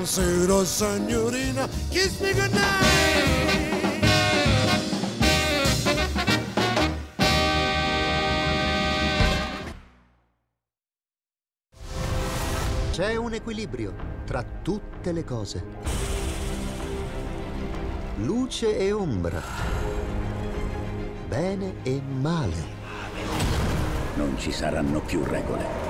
Speaker 25: Buonasera signorina, kiss me goodnight.
Speaker 26: C'è un equilibrio tra tutte le cose. Luce e ombra. Bene e male.
Speaker 18: Non ci saranno più regole.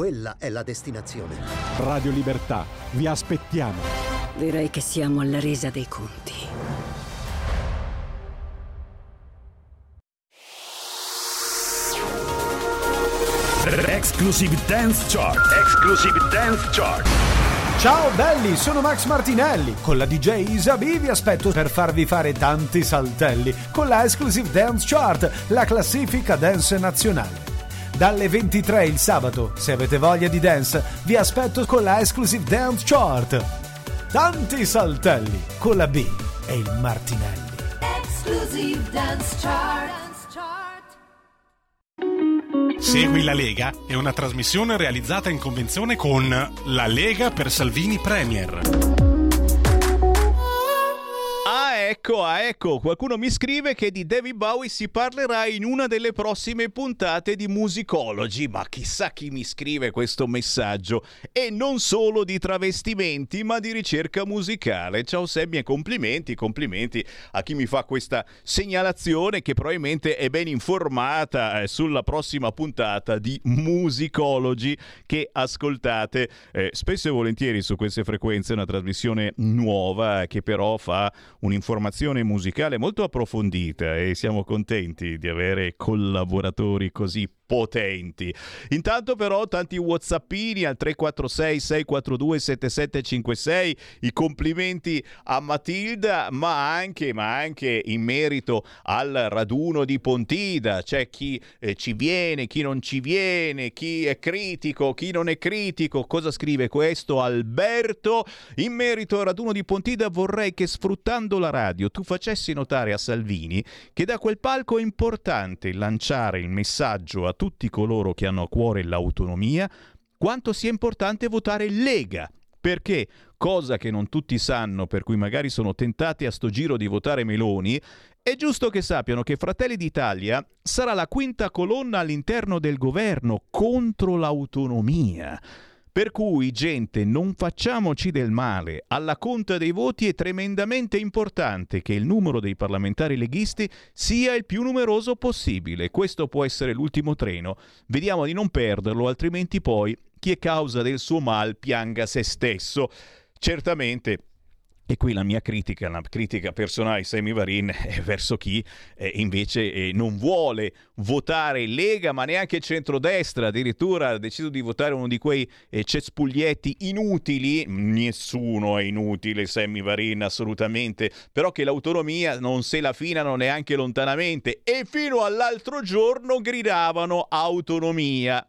Speaker 26: Quella è la destinazione.
Speaker 8: Radio Libertà, vi aspettiamo.
Speaker 22: Direi che siamo alla resa dei conti.
Speaker 27: Exclusive Dance Chart. Exclusive Dance Chart.
Speaker 28: Ciao belli, sono Max Martinelli. Con la DJ Isabi vi aspetto per farvi fare tanti saltelli con la Exclusive Dance Chart, la classifica dance nazionale. Dalle 23 il sabato, se avete voglia di dance, vi aspetto con la Exclusive Dance Chart. Tanti saltelli con la B e il Martinelli.
Speaker 29: Exclusive Dance Chart.
Speaker 8: Segui la Lega è una trasmissione realizzata in convenzione con La Lega per Salvini Premier.
Speaker 2: Ecco, ah, ecco, qualcuno mi scrive che di David Bowie si parlerà in una delle prossime puntate di Musicology, ma chissà chi mi scrive questo messaggio. E non solo di travestimenti, ma di ricerca musicale. Ciao Sammy e complimenti, complimenti a chi mi fa questa segnalazione che probabilmente è ben informata eh, sulla prossima puntata di Musicology che ascoltate eh, spesso e volentieri su queste frequenze, una trasmissione nuova che però fa un'informazione musicale molto approfondita e siamo contenti di avere collaboratori così potenti. Intanto però tanti whatsappini al 346 642 7756, i complimenti a Matilda, ma anche, ma anche in merito al raduno di Pontida, c'è chi eh, ci viene, chi non ci viene, chi è critico, chi non è critico, cosa scrive questo Alberto? In merito al raduno di Pontida vorrei che sfruttando la radio tu facessi notare a Salvini che da quel palco è importante lanciare il messaggio a tutti coloro che hanno a cuore l'autonomia quanto sia importante votare Lega. Perché, cosa che non tutti sanno, per cui magari sono tentati a sto giro di votare Meloni, è giusto che sappiano che Fratelli d'Italia sarà la quinta colonna all'interno del governo contro l'autonomia. Per cui, gente, non facciamoci del male. Alla conta dei voti è tremendamente importante che il numero dei parlamentari leghisti sia il più numeroso possibile. Questo può essere l'ultimo treno. Vediamo di non perderlo, altrimenti poi chi è causa del suo mal pianga se stesso. Certamente e qui la mia critica, la critica personale di Semi Varin è verso chi eh, invece eh, non vuole votare Lega ma neanche centrodestra, addirittura ha deciso di votare uno di quei eh, cespuglietti inutili, nessuno è inutile Semi Varin assolutamente, però che l'autonomia non se la finano neanche lontanamente. E fino all'altro giorno gridavano autonomia.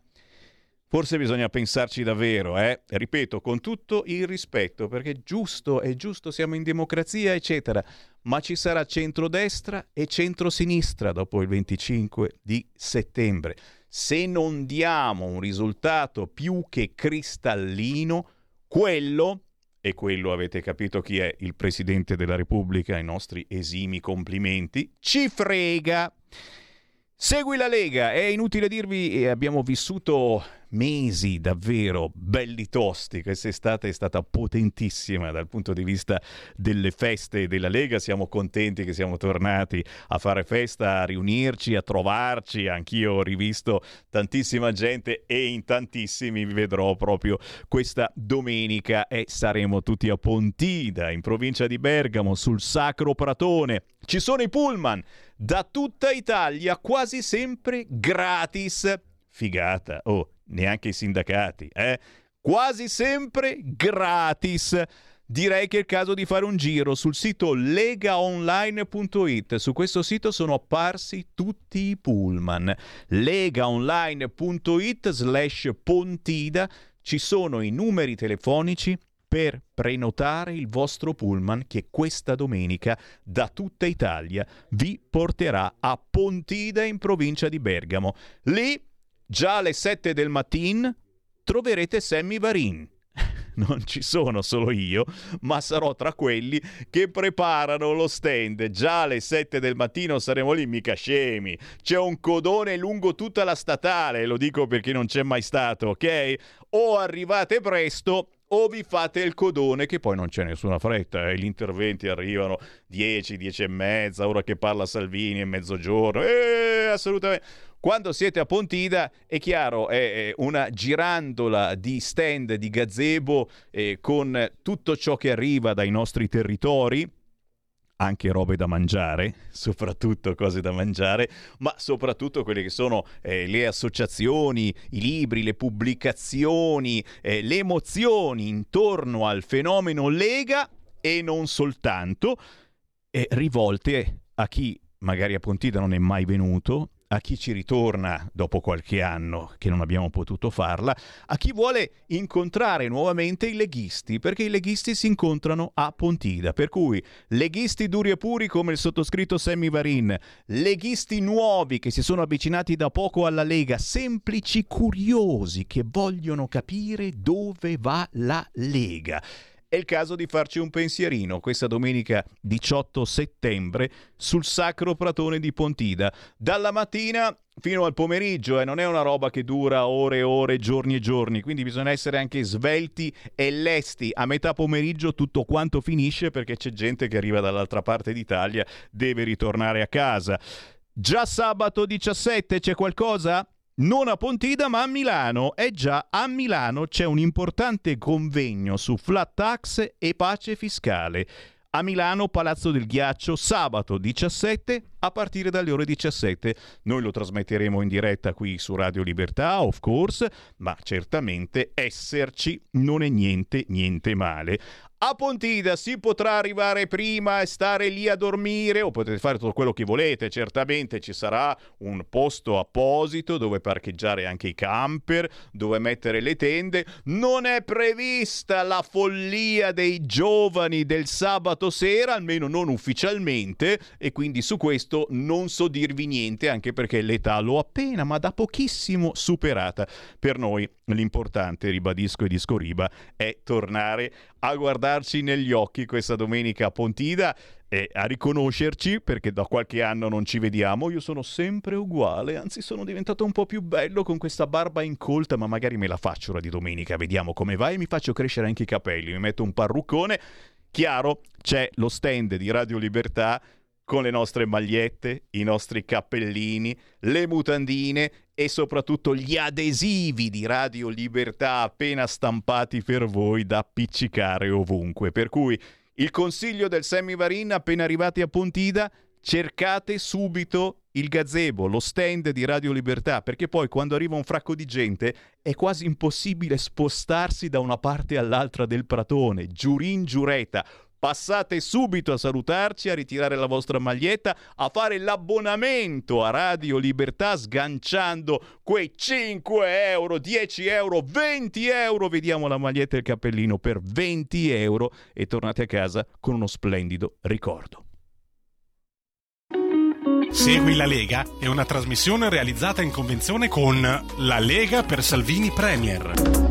Speaker 2: Forse bisogna pensarci davvero, eh? Ripeto, con tutto il rispetto, perché giusto è giusto, siamo in democrazia, eccetera, ma ci sarà centrodestra e centrosinistra dopo il 25 di settembre. Se non diamo un risultato più che cristallino, quello, e quello avete capito chi è il Presidente della Repubblica, i nostri esimi complimenti, ci frega. Segui la Lega, è inutile dirvi, abbiamo vissuto mesi davvero belli tosti. Quest'estate è stata potentissima dal punto di vista delle feste della Lega. Siamo contenti che siamo tornati a fare festa, a riunirci, a trovarci. Anch'io ho rivisto tantissima gente e in tantissimi vi vedrò proprio questa domenica e saremo tutti a Pontida, in provincia di Bergamo, sul Sacro Pratone. Ci sono i pullman da tutta Italia, quasi sempre gratis. Figata, oh, neanche i sindacati, eh? Quasi sempre gratis. Direi che è il caso di fare un giro sul sito legaonline.it. Su questo sito sono apparsi tutti i pullman. legaonline.it slash pontida. Ci sono i numeri telefonici per prenotare il vostro pullman che questa domenica da tutta Italia vi porterà a Pontida in provincia di Bergamo. Lì Già alle 7 del mattino troverete Sammy Varin. Non ci sono solo io, ma sarò tra quelli che preparano lo stand. Già alle 7 del mattino saremo lì, mica scemi. C'è un codone lungo tutta la statale, lo dico perché non c'è mai stato, ok? O arrivate presto o vi fate il codone che poi non c'è nessuna fretta, eh. gli interventi arrivano 10, 10 e mezza, ora che parla Salvini è mezzogiorno, eh, assolutamente. Quando siete a Pontida è chiaro, è una girandola di stand di gazebo eh, con tutto ciò che arriva dai nostri territori, anche robe da mangiare, soprattutto cose da mangiare, ma soprattutto quelle che sono eh, le associazioni, i libri, le pubblicazioni, eh, le emozioni intorno al fenomeno Lega e non soltanto, eh, rivolte a chi magari a Pontida non è mai venuto, a chi ci ritorna dopo qualche anno che non abbiamo potuto farla, a chi vuole incontrare nuovamente i leghisti, perché i leghisti si incontrano a Pontida, per cui leghisti duri e puri come il sottoscritto Sammy Varin, leghisti nuovi che si sono avvicinati da poco alla Lega, semplici curiosi che vogliono capire dove va la Lega. È il caso di farci un pensierino questa domenica 18 settembre sul Sacro Pratone di Pontida. Dalla mattina fino al pomeriggio e eh, non è una roba che dura ore e ore, giorni e giorni, quindi bisogna essere anche svelti e lesti. A metà pomeriggio tutto quanto finisce perché c'è gente che arriva dall'altra parte d'Italia, deve ritornare a casa. Già sabato 17 c'è qualcosa? Non a Pontida ma a Milano. E già, a Milano c'è un importante convegno su flat tax e pace fiscale. A Milano, Palazzo del Ghiaccio, sabato 17 a partire dalle ore 17. Noi lo trasmetteremo in diretta qui su Radio Libertà, of course, ma certamente esserci non è niente, niente male. A Pontida si potrà arrivare prima e stare lì a dormire o potete fare tutto quello che volete, certamente ci sarà un posto apposito dove parcheggiare anche i camper, dove mettere le tende. Non è prevista la follia dei giovani del sabato sera, almeno non ufficialmente, e quindi su questo non so dirvi niente, anche perché l'età l'ho appena, ma da pochissimo superata. Per noi l'importante, ribadisco e disco riba, è tornare a guardarci negli occhi questa domenica a Pontida e a riconoscerci perché da qualche anno non ci vediamo. Io sono sempre uguale, anzi sono diventato un po' più bello con questa barba incolta, ma magari me la faccio ora di domenica, vediamo come va e mi faccio crescere anche i capelli, mi metto un parruccone. Chiaro, c'è lo stand di Radio Libertà con le nostre magliette, i nostri cappellini, le mutandine e soprattutto gli adesivi di Radio Libertà appena stampati per voi da appiccicare ovunque. Per cui il consiglio del Semivarin appena arrivati a Pontida, cercate subito il gazebo, lo stand di Radio Libertà, perché poi quando arriva un fracco di gente è quasi impossibile spostarsi da una parte all'altra del pratone, giurin giureta Passate subito a salutarci, a ritirare la vostra maglietta, a fare l'abbonamento a Radio Libertà sganciando quei 5 euro, 10 euro, 20 euro. Vediamo la maglietta e il cappellino per 20 euro e tornate a casa con uno splendido ricordo.
Speaker 8: Segui la Lega è una trasmissione realizzata in convenzione con La Lega per Salvini Premier.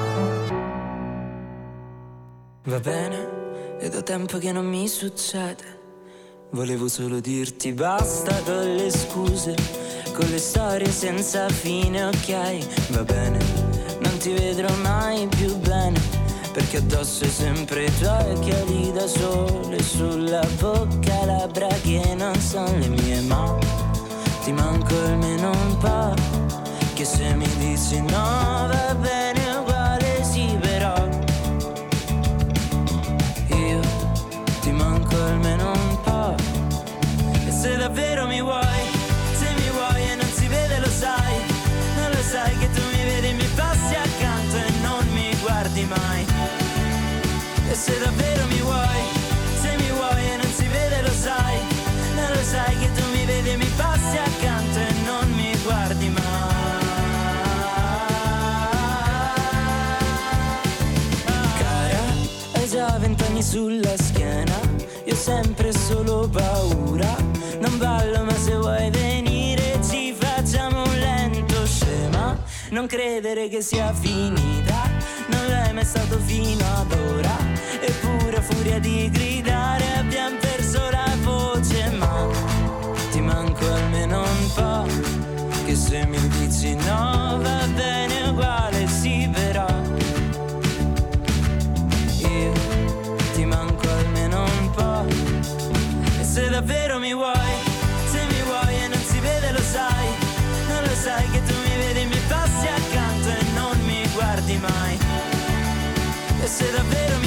Speaker 30: Va bene, è da tempo che non mi succede. Volevo solo dirti basta con le scuse, con le storie senza fine, ok? Va bene, non ti vedrò mai più bene. Perché addosso è sempre i tuoi occhiali da sole Sulla bocca labbra che non sono le mie ma Ti manco almeno un po' Che se mi dici no va bene vent'anni sulla schiena, io sempre solo paura, non ballo ma se vuoi venire ci facciamo un lento scema, non credere che sia finita, non l'è mai stato fino ad ora, eppure a furia di gridare abbiamo perso la voce, ma ti manco almeno un po', che se mi dici no va bene davvero mi vuoi, se mi vuoi e non si vede lo sai, non lo sai che tu mi vedi mi passi accanto e non mi guardi mai. E se davvero mi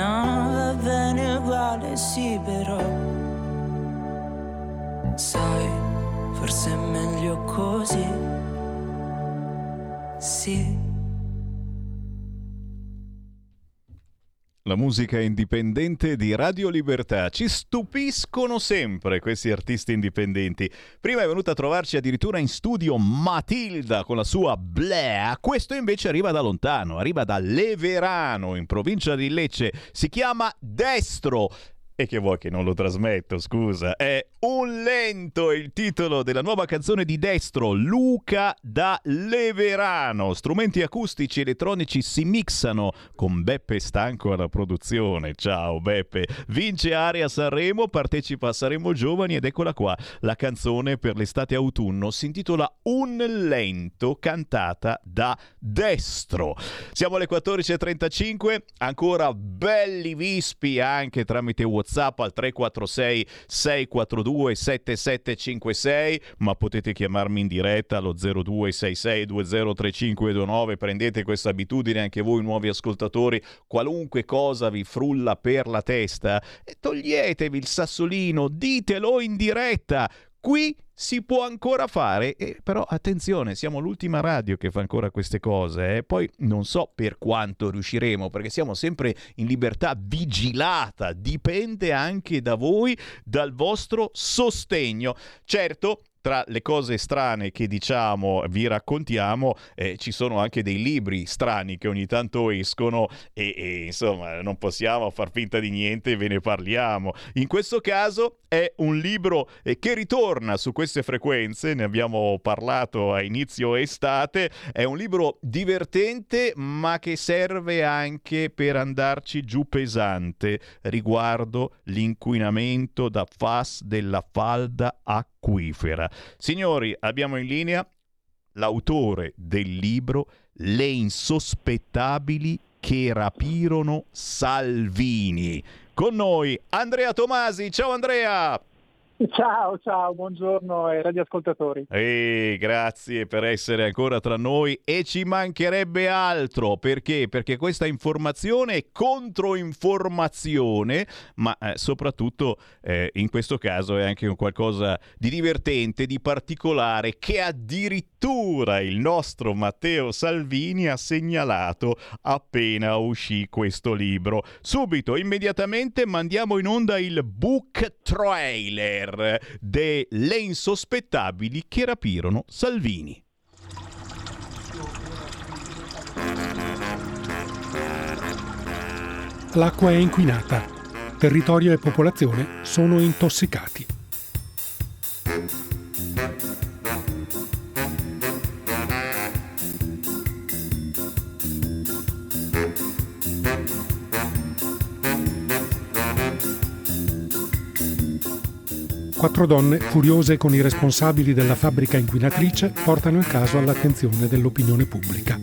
Speaker 30: no va bene uguale sì però. Sai, forse è meglio così. Sì.
Speaker 2: La musica indipendente di Radio Libertà. Ci stupiscono sempre questi artisti indipendenti. Prima è venuta a trovarci addirittura in studio Matilda con la sua Blea. Questo invece arriva da lontano, arriva da Leverano, in provincia di Lecce. Si chiama Destro. E che vuoi che non lo trasmetto, scusa? È Un lento il titolo della nuova canzone di Destro, Luca da Leverano. Strumenti acustici elettronici si mixano con Beppe Stanco alla produzione. Ciao Beppe. Vince Area Sanremo, partecipa a Sanremo Giovani ed eccola qua. La canzone per l'estate-autunno si intitola Un lento cantata da Destro. Siamo alle 14.35, ancora belli vispi anche tramite WhatsApp WhatsApp al 346 642 7756, ma potete chiamarmi in diretta allo 0266 203529. Prendete questa abitudine anche voi nuovi ascoltatori, qualunque cosa vi frulla per la testa, toglietevi il sassolino, ditelo in diretta. Qui si può ancora fare, eh, però attenzione, siamo l'ultima radio che fa ancora queste cose, eh. poi non so per quanto riusciremo, perché siamo sempre in libertà vigilata, dipende anche da voi, dal vostro sostegno. Certo, tra le cose strane che diciamo vi raccontiamo eh, ci sono anche dei libri strani che ogni tanto escono e, e, insomma non possiamo far finta di niente e ve ne parliamo. In questo caso è un libro eh, che ritorna su queste frequenze ne abbiamo parlato a inizio estate è un libro divertente ma che serve anche per andarci giù pesante riguardo l'inquinamento da FAS della falda acquifera Signori, abbiamo in linea l'autore del libro Le insospettabili che rapirono Salvini. Con noi Andrea Tomasi. Ciao Andrea!
Speaker 31: Ciao, ciao, buongiorno ai radioascoltatori.
Speaker 2: E grazie per essere ancora tra noi e ci mancherebbe altro, perché? Perché questa informazione è controinformazione, ma eh, soprattutto eh, in questo caso è anche un qualcosa di divertente, di particolare, che addirittura il nostro Matteo Salvini ha segnalato appena uscì questo libro. Subito, immediatamente mandiamo in onda il book trailer delle insospettabili che rapirono Salvini.
Speaker 32: L'acqua è inquinata. Territorio e popolazione sono intossicati. Quattro donne, furiose con i responsabili della fabbrica inquinatrice, portano il caso all'attenzione dell'opinione pubblica.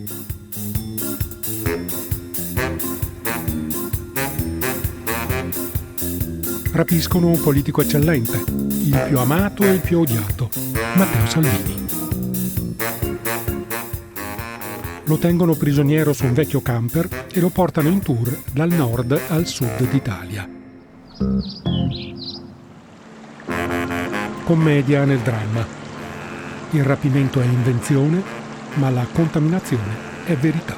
Speaker 32: Rapiscono un politico eccellente, il più amato e il più odiato, Matteo Salvini. Lo tengono prigioniero su un vecchio camper e lo portano in tour dal nord al sud d'Italia. Commedia nel dramma. Il rapimento è invenzione, ma la contaminazione è verità.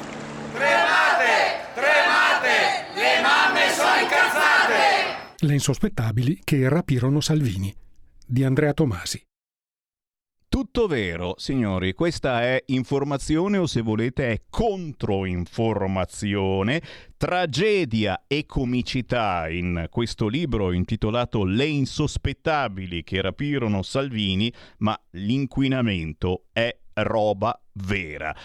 Speaker 33: Tremate! Tremate! Le mamme sono incazzate!
Speaker 32: Le insospettabili che rapirono Salvini di Andrea Tomasi.
Speaker 2: Tutto vero, signori, questa è informazione o se volete è controinformazione, tragedia e comicità in questo libro intitolato Le insospettabili che rapirono Salvini, ma l'inquinamento è roba vera.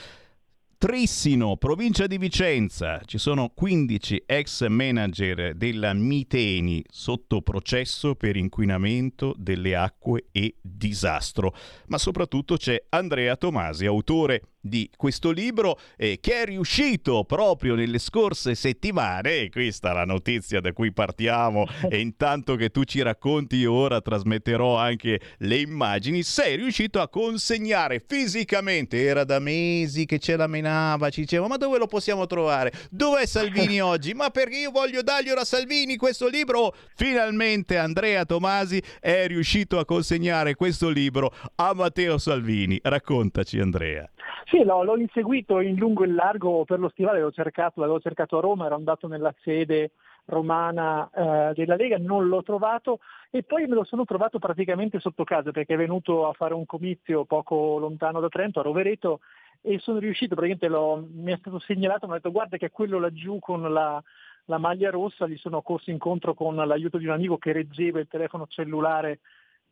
Speaker 2: Trissino, provincia di Vicenza, ci sono 15 ex manager della Miteni sotto processo per inquinamento delle acque e disastro. Ma soprattutto c'è Andrea Tomasi, autore di questo libro eh, che è riuscito proprio nelle scorse settimane, e questa è la notizia da cui partiamo e intanto che tu ci racconti io ora trasmetterò anche le immagini, sei riuscito a consegnare fisicamente, era da mesi che ce la menava, ci diceva ma dove lo possiamo trovare? Dov'è Salvini oggi? Ma perché io voglio darglielo a Salvini questo libro? Finalmente Andrea Tomasi è riuscito a consegnare questo libro a Matteo Salvini. Raccontaci Andrea.
Speaker 31: Sì, no, l'ho inseguito in lungo e in largo per lo stivale, l'ho cercato, l'avevo cercato a Roma, ero andato nella sede romana eh, della Lega, non l'ho trovato e poi me lo sono trovato praticamente sotto casa perché è venuto a fare un comizio poco lontano da Trento, a Rovereto, e sono riuscito, praticamente mi è stato segnalato, mi ha detto guarda che è quello laggiù con la, la maglia rossa, gli sono corso incontro con l'aiuto di un amico che reggeva il telefono cellulare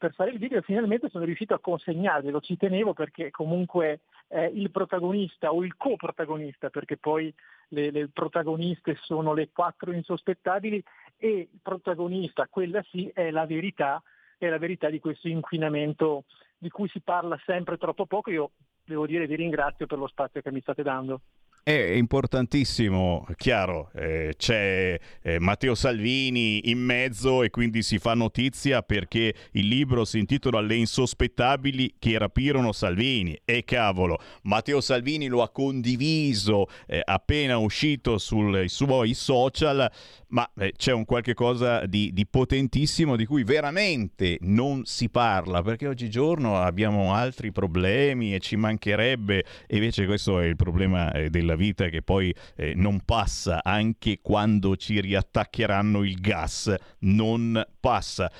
Speaker 31: per fare il video e finalmente sono riuscito a consegnarglielo, ci tenevo perché comunque eh, il protagonista o il coprotagonista, perché poi le, le, protagoniste sono le quattro insospettabili e il protagonista, quella sì, è la verità, è la verità di questo inquinamento di cui si parla sempre troppo poco. Io devo dire vi ringrazio per lo spazio che mi state dando.
Speaker 2: È importantissimo, chiaro, eh, c'è eh, Matteo Salvini in mezzo e quindi si fa notizia perché il libro si intitola Le insospettabili che rapirono Salvini. E cavolo, Matteo Salvini lo ha condiviso eh, appena uscito sui suoi social, ma eh, c'è un qualche cosa di, di, potentissimo di cui veramente non si parla, perché oggigiorno abbiamo altri problemi e ci mancherebbe, e invece questo è il problema eh, della vita che poi eh, non passa anche quando ci riattaccheranno il gas, non passa.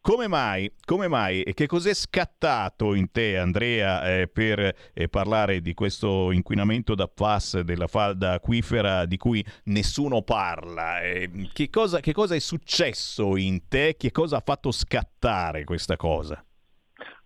Speaker 2: Come mai? Come mai? E che cos'è scattato in te, Andrea, eh, per eh, parlare di questo inquinamento da PFAS della falda acquifera di cui nessuno parla? Eh, che, cosa, che cosa è successo in te? Che cosa ha fatto scattare questa cosa?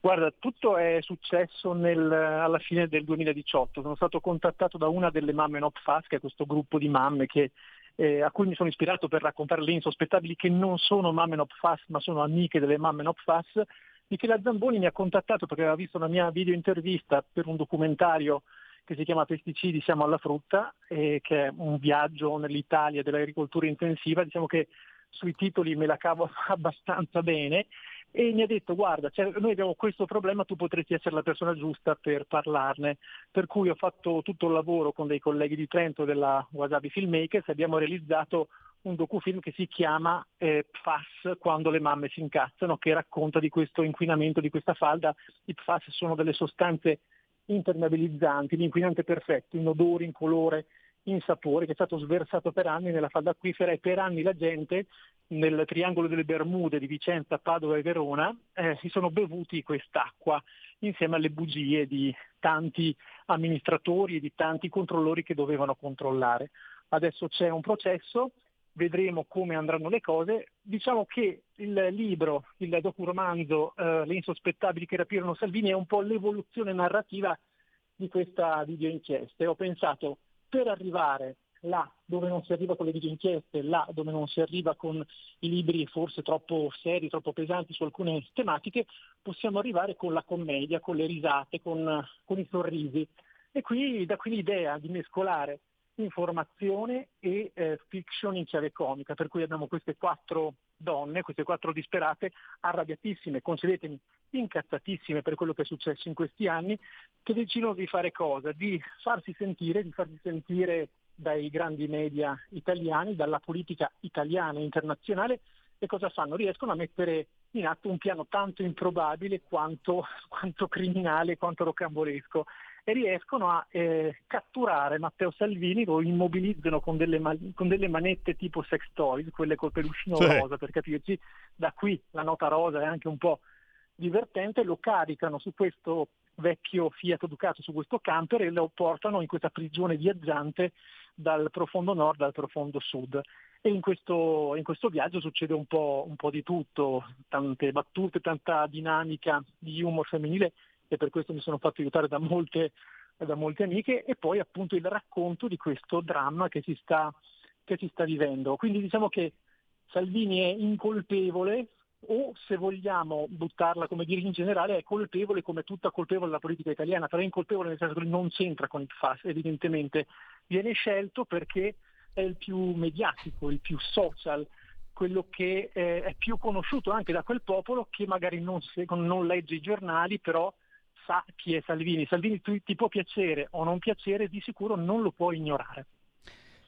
Speaker 31: Guarda, tutto è successo nel, alla fine del 2018. Sono stato contattato da una delle mamme NOPFAS, che è questo gruppo di mamme che eh, a cui mi sono ispirato per raccontare le insospettabili che non sono mamme NOPFAS ma sono amiche delle mamme NOPFAS. Michela Zamboni mi ha contattato perché aveva visto una mia video intervista per un documentario che si chiama Pesticidi siamo alla frutta, eh, che è un viaggio nell'Italia dell'agricoltura intensiva. Diciamo che sui titoli me la cavo abbastanza bene e mi ha detto guarda cioè, noi abbiamo questo problema, tu potresti essere la persona giusta per parlarne, per cui ho fatto tutto il lavoro con dei colleghi di Trento della Wasabi Filmmakers abbiamo realizzato un docufilm che si chiama eh, PFAS quando le mamme si incazzano, che racconta di questo inquinamento, di questa falda. I PFAS sono delle sostanze impermeabilizzanti, l'inquinante perfetto, in odore, in colore, in sapore che è stato sversato per anni nella falda acquifera e per anni la gente nel triangolo delle Bermude di Vicenza, Padova e Verona eh, si sono bevuti quest'acqua insieme alle bugie di tanti amministratori e di tanti controllori che dovevano controllare. Adesso c'è un processo, vedremo come andranno le cose. Diciamo che il libro, il docuromanzo eh, Le insospettabili che rapirono Salvini è un po' l'evoluzione narrativa di questa videoinchiesta. Ho pensato per arrivare là dove non si arriva con le videoinchieste, là dove non si arriva con i libri forse troppo seri, troppo pesanti su alcune tematiche, possiamo arrivare con la commedia, con le risate, con, con i sorrisi. E qui da qui l'idea di mescolare informazione e eh, fiction in chiave comica, per cui abbiamo queste quattro donne, queste quattro disperate, arrabbiatissime, concedetemi, incazzatissime per quello che è successo in questi anni, che decidono di fare cosa? Di farsi sentire, di farsi sentire dai grandi media italiani, dalla politica italiana e internazionale e cosa fanno? Riescono a mettere in atto un piano tanto improbabile quanto, quanto criminale, quanto rocambolesco e riescono a eh, catturare Matteo Salvini, lo immobilizzano con delle, con delle, manette tipo sex toys, quelle col peluscino sì. rosa per capirci, da qui la nota rosa è anche un po' divertente, lo caricano su questo vecchio Fiat Ducato, su questo camper e lo portano in questa prigione viaggiante dal profondo nord al profondo sud. E in questo, in questo viaggio succede un po', un po' di tutto, tante battute, tanta dinamica di humor femminile e per questo mi sono fatto aiutare da molte, da molte amiche e poi appunto il racconto di questo dramma che si sta, che si sta vivendo. Quindi diciamo che Salvini è incolpevole o se vogliamo buttarla come dire in generale è colpevole come tutta colpevole la politica italiana, però è incolpevole nel senso che non c'entra con il FAS evidentemente, viene scelto perché è il più mediatico, il più social, quello che eh, è più conosciuto anche da quel popolo che magari non, non legge i giornali, però sa chi è Salvini. Salvini ti può piacere o non piacere, di sicuro non lo può ignorare.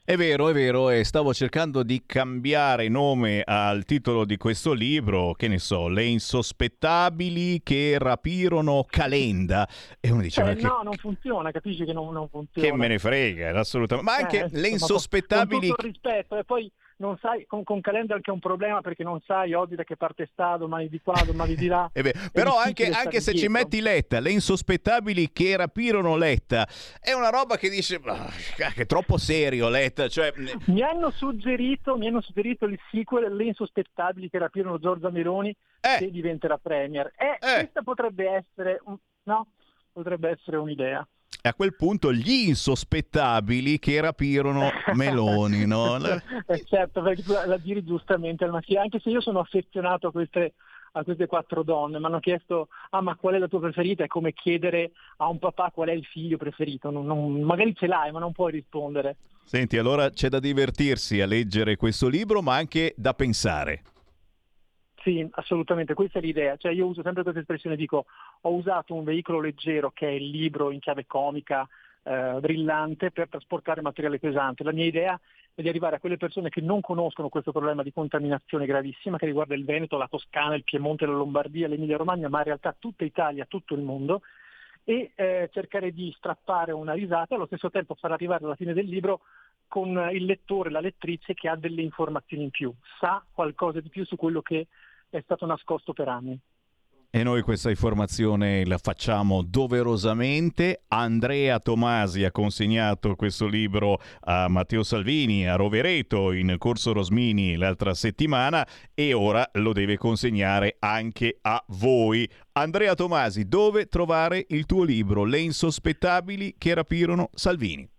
Speaker 2: È vero, è vero, e stavo cercando di cambiare nome al titolo di questo libro, che ne so, Le insospettabili che rapirono Calenda. E uno dice,
Speaker 31: eh,
Speaker 2: che...
Speaker 31: no, non funziona, capisci che non, non funziona.
Speaker 2: Che me ne frega, assolutamente. Ma anche
Speaker 31: eh,
Speaker 2: le insospettabili...
Speaker 31: Con tutto il rispetto, e poi non sai, con, con Calendar che è un problema perché non sai oggi da che parte sta, domani di qua, domani di là.
Speaker 2: Però anche, anche se ci metti Letta, le insospettabili che rapirono Letta, è una roba che dice, oh, che è troppo serio Letta. Cioè...
Speaker 31: Mi, hanno suggerito, mi hanno suggerito il sequel, le insospettabili che rapirono Giorgia Meloni, eh. che diventerà Premier. Eh, eh. questa potrebbe essere, no? potrebbe essere un'idea.
Speaker 2: E a quel punto gli insospettabili che rapirono Meloni, no?
Speaker 31: eh certo, perché tu la giri giustamente al maschile, anche se io sono affezionato a queste, a queste quattro donne, mi hanno chiesto ah ma qual è la tua preferita? È come chiedere a un papà qual è il figlio preferito, non, non, magari ce l'hai ma non puoi rispondere.
Speaker 2: Senti, allora c'è da divertirsi a leggere questo libro ma anche da pensare.
Speaker 31: Sì, assolutamente, questa è l'idea. Cioè, io uso sempre questa espressione, dico ho usato un veicolo leggero che è il libro in chiave comica, eh, brillante per trasportare materiale pesante. La mia idea è di arrivare a quelle persone che non conoscono questo problema di contaminazione gravissima che riguarda il Veneto, la Toscana, il Piemonte, la Lombardia, l'Emilia Romagna, ma in realtà tutta Italia, tutto il mondo, e eh, cercare di strappare una risata e allo stesso tempo far arrivare alla fine del libro con il lettore, la lettrice che ha delle informazioni in più, sa qualcosa di più su quello che è stato nascosto per anni.
Speaker 2: E noi questa informazione la facciamo doverosamente. Andrea Tomasi ha consegnato questo libro a Matteo Salvini a Rovereto in Corso Rosmini l'altra settimana e ora lo deve consegnare anche a voi. Andrea Tomasi, dove trovare il tuo libro Le insospettabili che rapirono Salvini?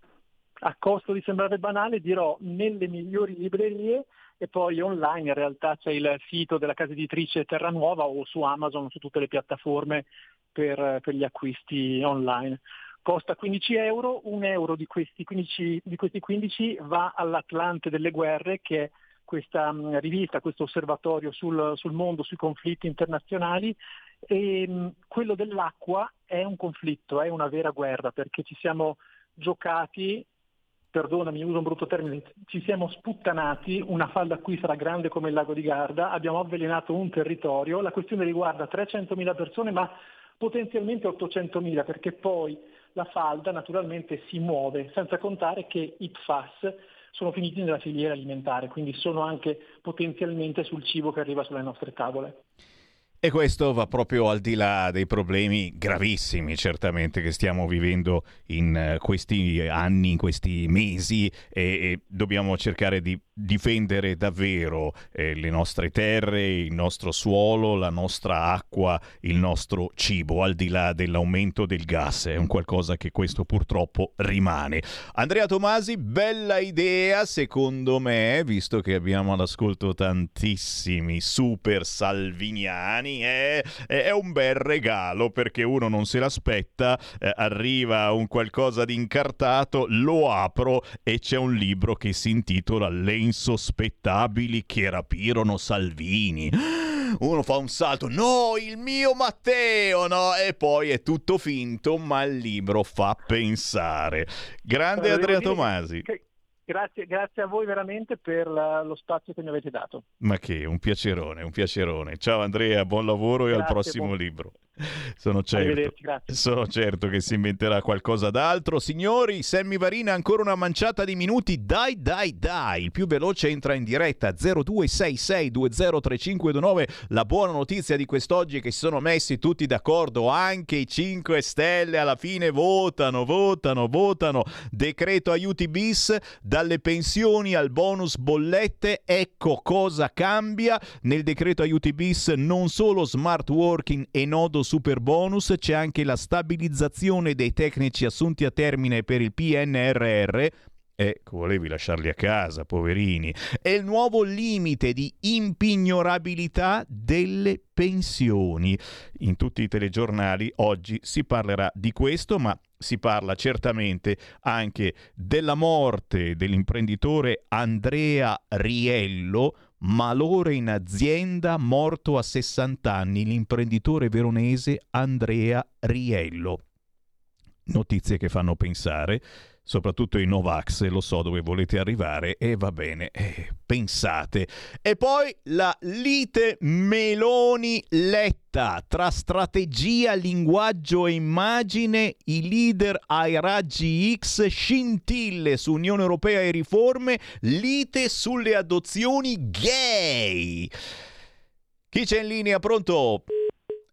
Speaker 31: A costo di sembrare banale dirò nelle migliori librerie e poi online in realtà c'è il sito della casa editrice Terranuova o su Amazon, su tutte le piattaforme per, per gli acquisti online. Costa 15 euro, un euro di questi 15, di questi 15 va all'Atlante delle guerre che è questa rivista, questo osservatorio sul, sul, mondo, sui conflitti internazionali e quello dell'acqua è un conflitto, è una vera guerra perché ci siamo giocati perdonami, uso un brutto termine, ci siamo sputtanati, una falda qui sarà grande come il lago di Garda, abbiamo avvelenato un territorio, la questione riguarda 300.000 persone ma potenzialmente 800.000 perché poi la falda naturalmente si muove, senza contare che i PFAS sono finiti nella filiera alimentare, quindi sono anche potenzialmente sul cibo che arriva sulle nostre tavole.
Speaker 2: E questo va proprio al di là dei problemi gravissimi, certamente, che stiamo vivendo in eh, questi anni, in questi mesi e, e dobbiamo cercare di difendere davvero eh, le nostre terre, il nostro suolo, la nostra acqua, il nostro cibo, al di là dell'aumento del gas. È un qualcosa che questo purtroppo rimane. Andrea Tomasi, bella idea, secondo me, visto che abbiamo all'ascolto tantissimi super salviniani, è, è un bel regalo perché uno non se l'aspetta, eh, arriva un qualcosa di incartato, lo apro e c'è un libro che si intitola Le insospettabili che rapirono Salvini. Uno fa un salto, no, il mio Matteo, no, e poi è tutto finto, ma il libro fa pensare. Grande
Speaker 31: dire
Speaker 2: Tomasi.
Speaker 31: che- Grazie, grazie a voi veramente per la- lo spazio che mi avete dato.
Speaker 2: Ma che, un piacerone, un piacerone. Ciao Andrea, buon lavoro e al
Speaker 31: Grazie,
Speaker 2: prossimo
Speaker 31: buon-
Speaker 2: libro. Sono certo, sono certo che si inventerà qualcosa d'altro. Signori, Sammy Varina, ancora una manciata di minuti. Dai, dai, dai. Il più veloce entra in diretta 0266203529. La buona notizia di quest'oggi è che si sono messi tutti d'accordo. Anche i 5 Stelle alla fine votano, votano, votano. Decreto aiuti bis, dalle pensioni al bonus bollette. Ecco cosa cambia. Nel decreto aiuti bis non solo smart working e nodo super bonus, c'è anche la stabilizzazione dei tecnici assunti a termine per il PNRR. Ecco, volevi lasciarli a casa, poverini. E il nuovo limite di impignorabilità delle pensioni. In tutti i telegiornali oggi si parlerà di questo, ma si parla certamente anche della morte dell'imprenditore Andrea Riello, malore in azienda, morto a 60 anni, l'imprenditore veronese Andrea Riello. Notizie che fanno pensare, soprattutto i Novax, lo so dove volete arrivare e va bene, eh, pensate. E poi la lite Meloni-Letta tra strategia, linguaggio e immagine, i leader ai raggi X, scintille su Unione Europea e riforme, lite sulle adozioni gay. Chi c'è in linea? Pronto?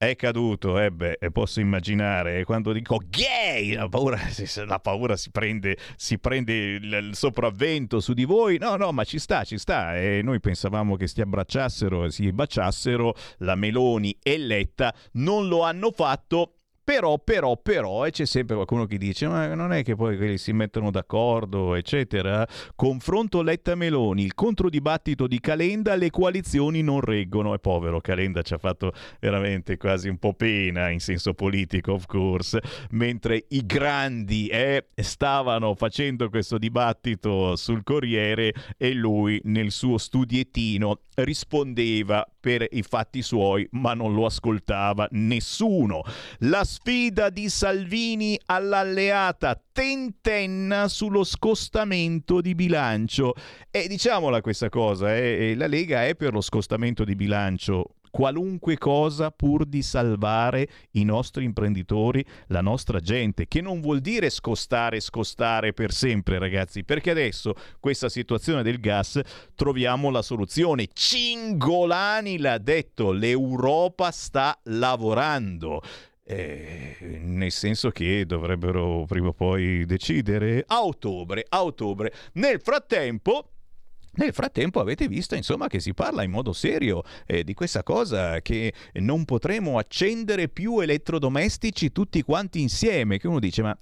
Speaker 2: È caduto, eh beh, posso immaginare quando dico gay, la paura, la paura si, prende, si prende il, il sopravvento su di voi. No, no, ma ci sta, ci sta. E noi pensavamo che si abbracciassero e si baciassero. La Meloni e Letta non lo hanno fatto Però, però, però, e c'è sempre qualcuno che dice, ma non è che poi si mettono d'accordo, eccetera. Confronto Letta-Meloni, il controdibattito di Calenda, le coalizioni non reggono. E povero Calenda ci ha fatto veramente quasi un po' pena in senso politico, of course, mentre i grandi eh, stavano facendo questo dibattito sul Corriere e lui nel suo studiettino rispondeva per i fatti suoi, ma non lo ascoltava nessuno. La sfida di Salvini all'alleata tentenna sullo scostamento di bilancio. E diciamola questa cosa, eh, la Lega è per lo scostamento di bilancio qualunque cosa pur di salvare i nostri imprenditori, la nostra gente, che non vuol dire scostare, scostare per sempre, ragazzi, perché adesso questa situazione del gas troviamo la soluzione. Cingolani l'ha detto, l'Europa sta lavorando. Eh, nel senso che dovrebbero prima o poi decidere a ottobre, a ottobre. Nel frattempo, nel frattempo avete visto insomma che si parla in modo serio eh, di questa cosa che non potremo accendere più elettrodomestici tutti quanti insieme, che uno dice ma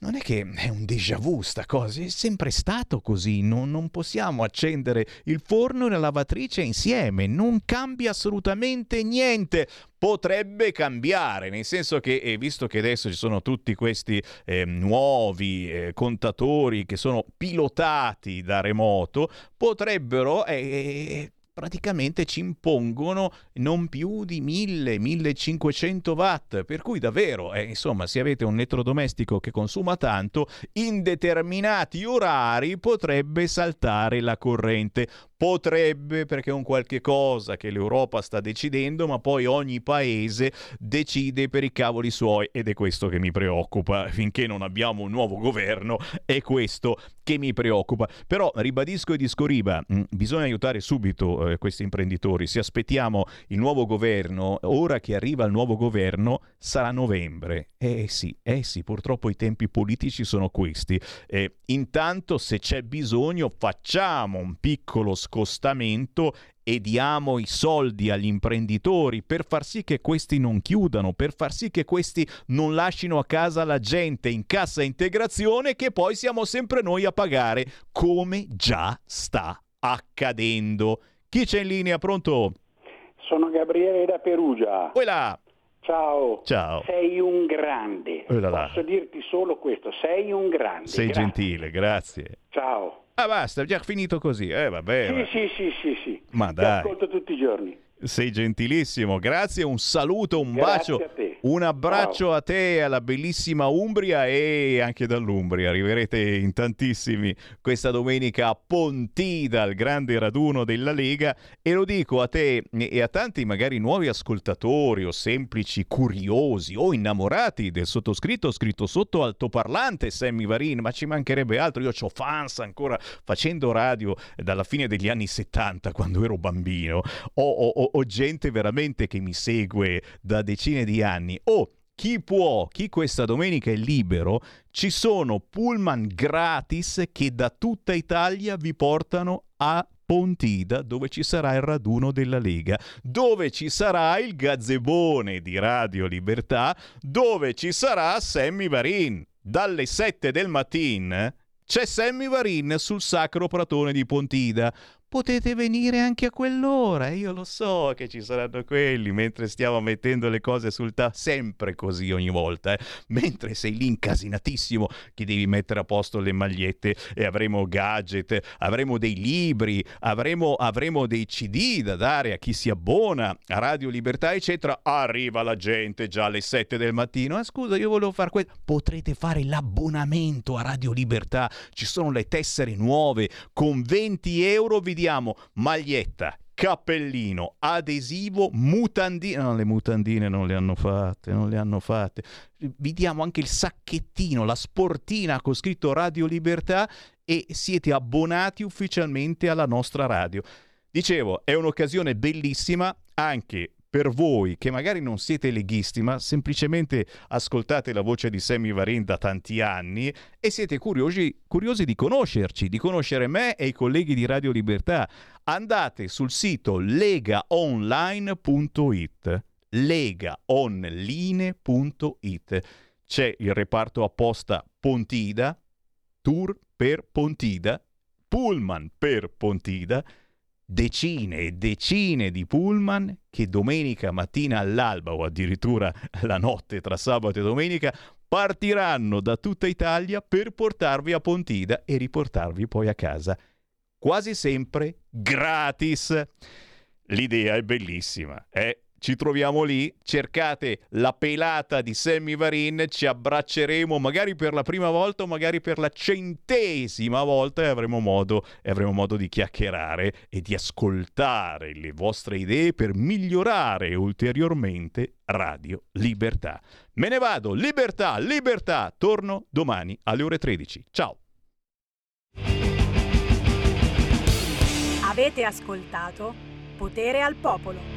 Speaker 2: non è che è un déjà vu sta cosa, è sempre stato così, non, non possiamo accendere il forno e la lavatrice insieme, non cambia assolutamente niente potrebbe cambiare, nel senso che, eh, visto che adesso ci sono tutti questi eh, nuovi eh, contatori che sono pilotati da remoto, potrebbero eh, praticamente ci impongono non più di 1000-1500 watt, per cui davvero, eh, insomma, se avete un elettrodomestico che consuma tanto, in determinati orari potrebbe saltare la corrente. Potrebbe perché è un qualche cosa che l'Europa sta decidendo, ma poi ogni paese decide per i cavoli suoi ed è questo che mi preoccupa. Finché non abbiamo un nuovo governo, è questo che mi preoccupa. Però ribadisco e disco riba, mm, bisogna aiutare subito eh, questi imprenditori. Se aspettiamo il nuovo governo, ora che arriva il nuovo governo, sarà novembre. Eh sì, eh sì, purtroppo i tempi politici sono questi. Eh, intanto, se c'è bisogno, facciamo un piccolo scostamento e diamo i soldi agli imprenditori per far sì che questi non chiudano, per far sì che questi non lasciano a casa la gente in cassa integrazione che poi siamo sempre noi a pagare, come già sta accadendo. Chi c'è in linea? Pronto?
Speaker 34: Sono Gabriele da Perugia.
Speaker 2: Quella.
Speaker 34: Ciao.
Speaker 2: Ciao.
Speaker 34: Sei un grande. Posso dirti solo questo, sei un grande.
Speaker 2: Sei
Speaker 34: Grazie.
Speaker 2: gentile, grazie.
Speaker 34: Ciao.
Speaker 2: Ah basta, è già finito così. Eh vabbè.
Speaker 34: Sì,
Speaker 2: va.
Speaker 34: sì, sì, sì, sì.
Speaker 2: Ma
Speaker 34: Ti
Speaker 2: dai.
Speaker 34: ascolto tutti i giorni.
Speaker 2: Sei gentilissimo, grazie, un saluto, un
Speaker 34: Grazie
Speaker 2: bacio,
Speaker 34: a te.
Speaker 2: Un abbraccio
Speaker 34: Ciao.
Speaker 2: a te, alla bellissima Umbria e anche dall'Umbria. Arriverete in tantissimi questa domenica a Pontida, al grande raduno della Lega. E lo dico a te e a tanti magari nuovi ascoltatori o semplici curiosi o innamorati del sottoscritto scritto sotto altoparlante Sammy Varin, ma ci mancherebbe altro. Io ho fans ancora facendo radio dalla fine degli anni 70 quando ero bambino. Ho- ho- ho gente veramente che mi segue da decine di anni. O chi può, chi questa domenica è libero, ci sono pullman gratis che da tutta Italia vi portano a Pontida, dove ci sarà il raduno della Lega, dove ci sarà il gazebone di Radio Libertà, dove ci sarà Sammy Varin. Dalle 7 del mattino c'è Sammy Varin sul sacro pratone di Pontida. Potete venire anche a quell'ora, io lo so che ci saranno quelli mentre stiamo mettendo le cose sul tavolo, sempre così ogni volta, eh? mentre sei lì incasinatissimo che devi mettere a posto le magliette e avremo gadget, avremo dei libri, avremo, avremo dei CD da dare a chi si abbona a Radio Libertà, eccetera. Arriva la gente già alle 7 del mattino, ah, scusa io volevo fare questo, potrete fare l'abbonamento a Radio Libertà, ci sono le tessere nuove, con 20 euro vi diamo maglietta, cappellino, adesivo, mutandine. No, le mutandine non le hanno fatte, non le hanno fatte. Vi diamo anche il sacchettino, la sportina con scritto Radio Libertà e siete abbonati ufficialmente alla nostra radio. Dicevo, è un'occasione bellissima anche per voi che magari non siete leghisti, ma semplicemente ascoltate la voce di Sammy Varin da tanti anni e siete curiosi, curiosi di conoscerci, di conoscere me e i colleghi di Radio Libertà. Andate sul sito legaonline.it legaonline.it. C'è il reparto apposta Pontida, tour per Pontida, pullman per Pontida, decine e decine di pullman che domenica mattina all'alba o addirittura la notte tra sabato e domenica partiranno da tutta Italia per portarvi a Pontida e riportarvi poi a casa. Quasi sempre gratis. L'idea è bellissima, eh? Ci troviamo lì, cercate la pelata di Sammy Varin, ci abbracceremo magari per la prima volta o magari per la centesima volta e avremo modo, e avremo modo di chiacchierare e di ascoltare le vostre idee per migliorare ulteriormente Radio Libertà. Me ne vado, libertà, libertà, torno domani alle ore 13. Ciao!
Speaker 35: Avete ascoltato Potere al Popolo.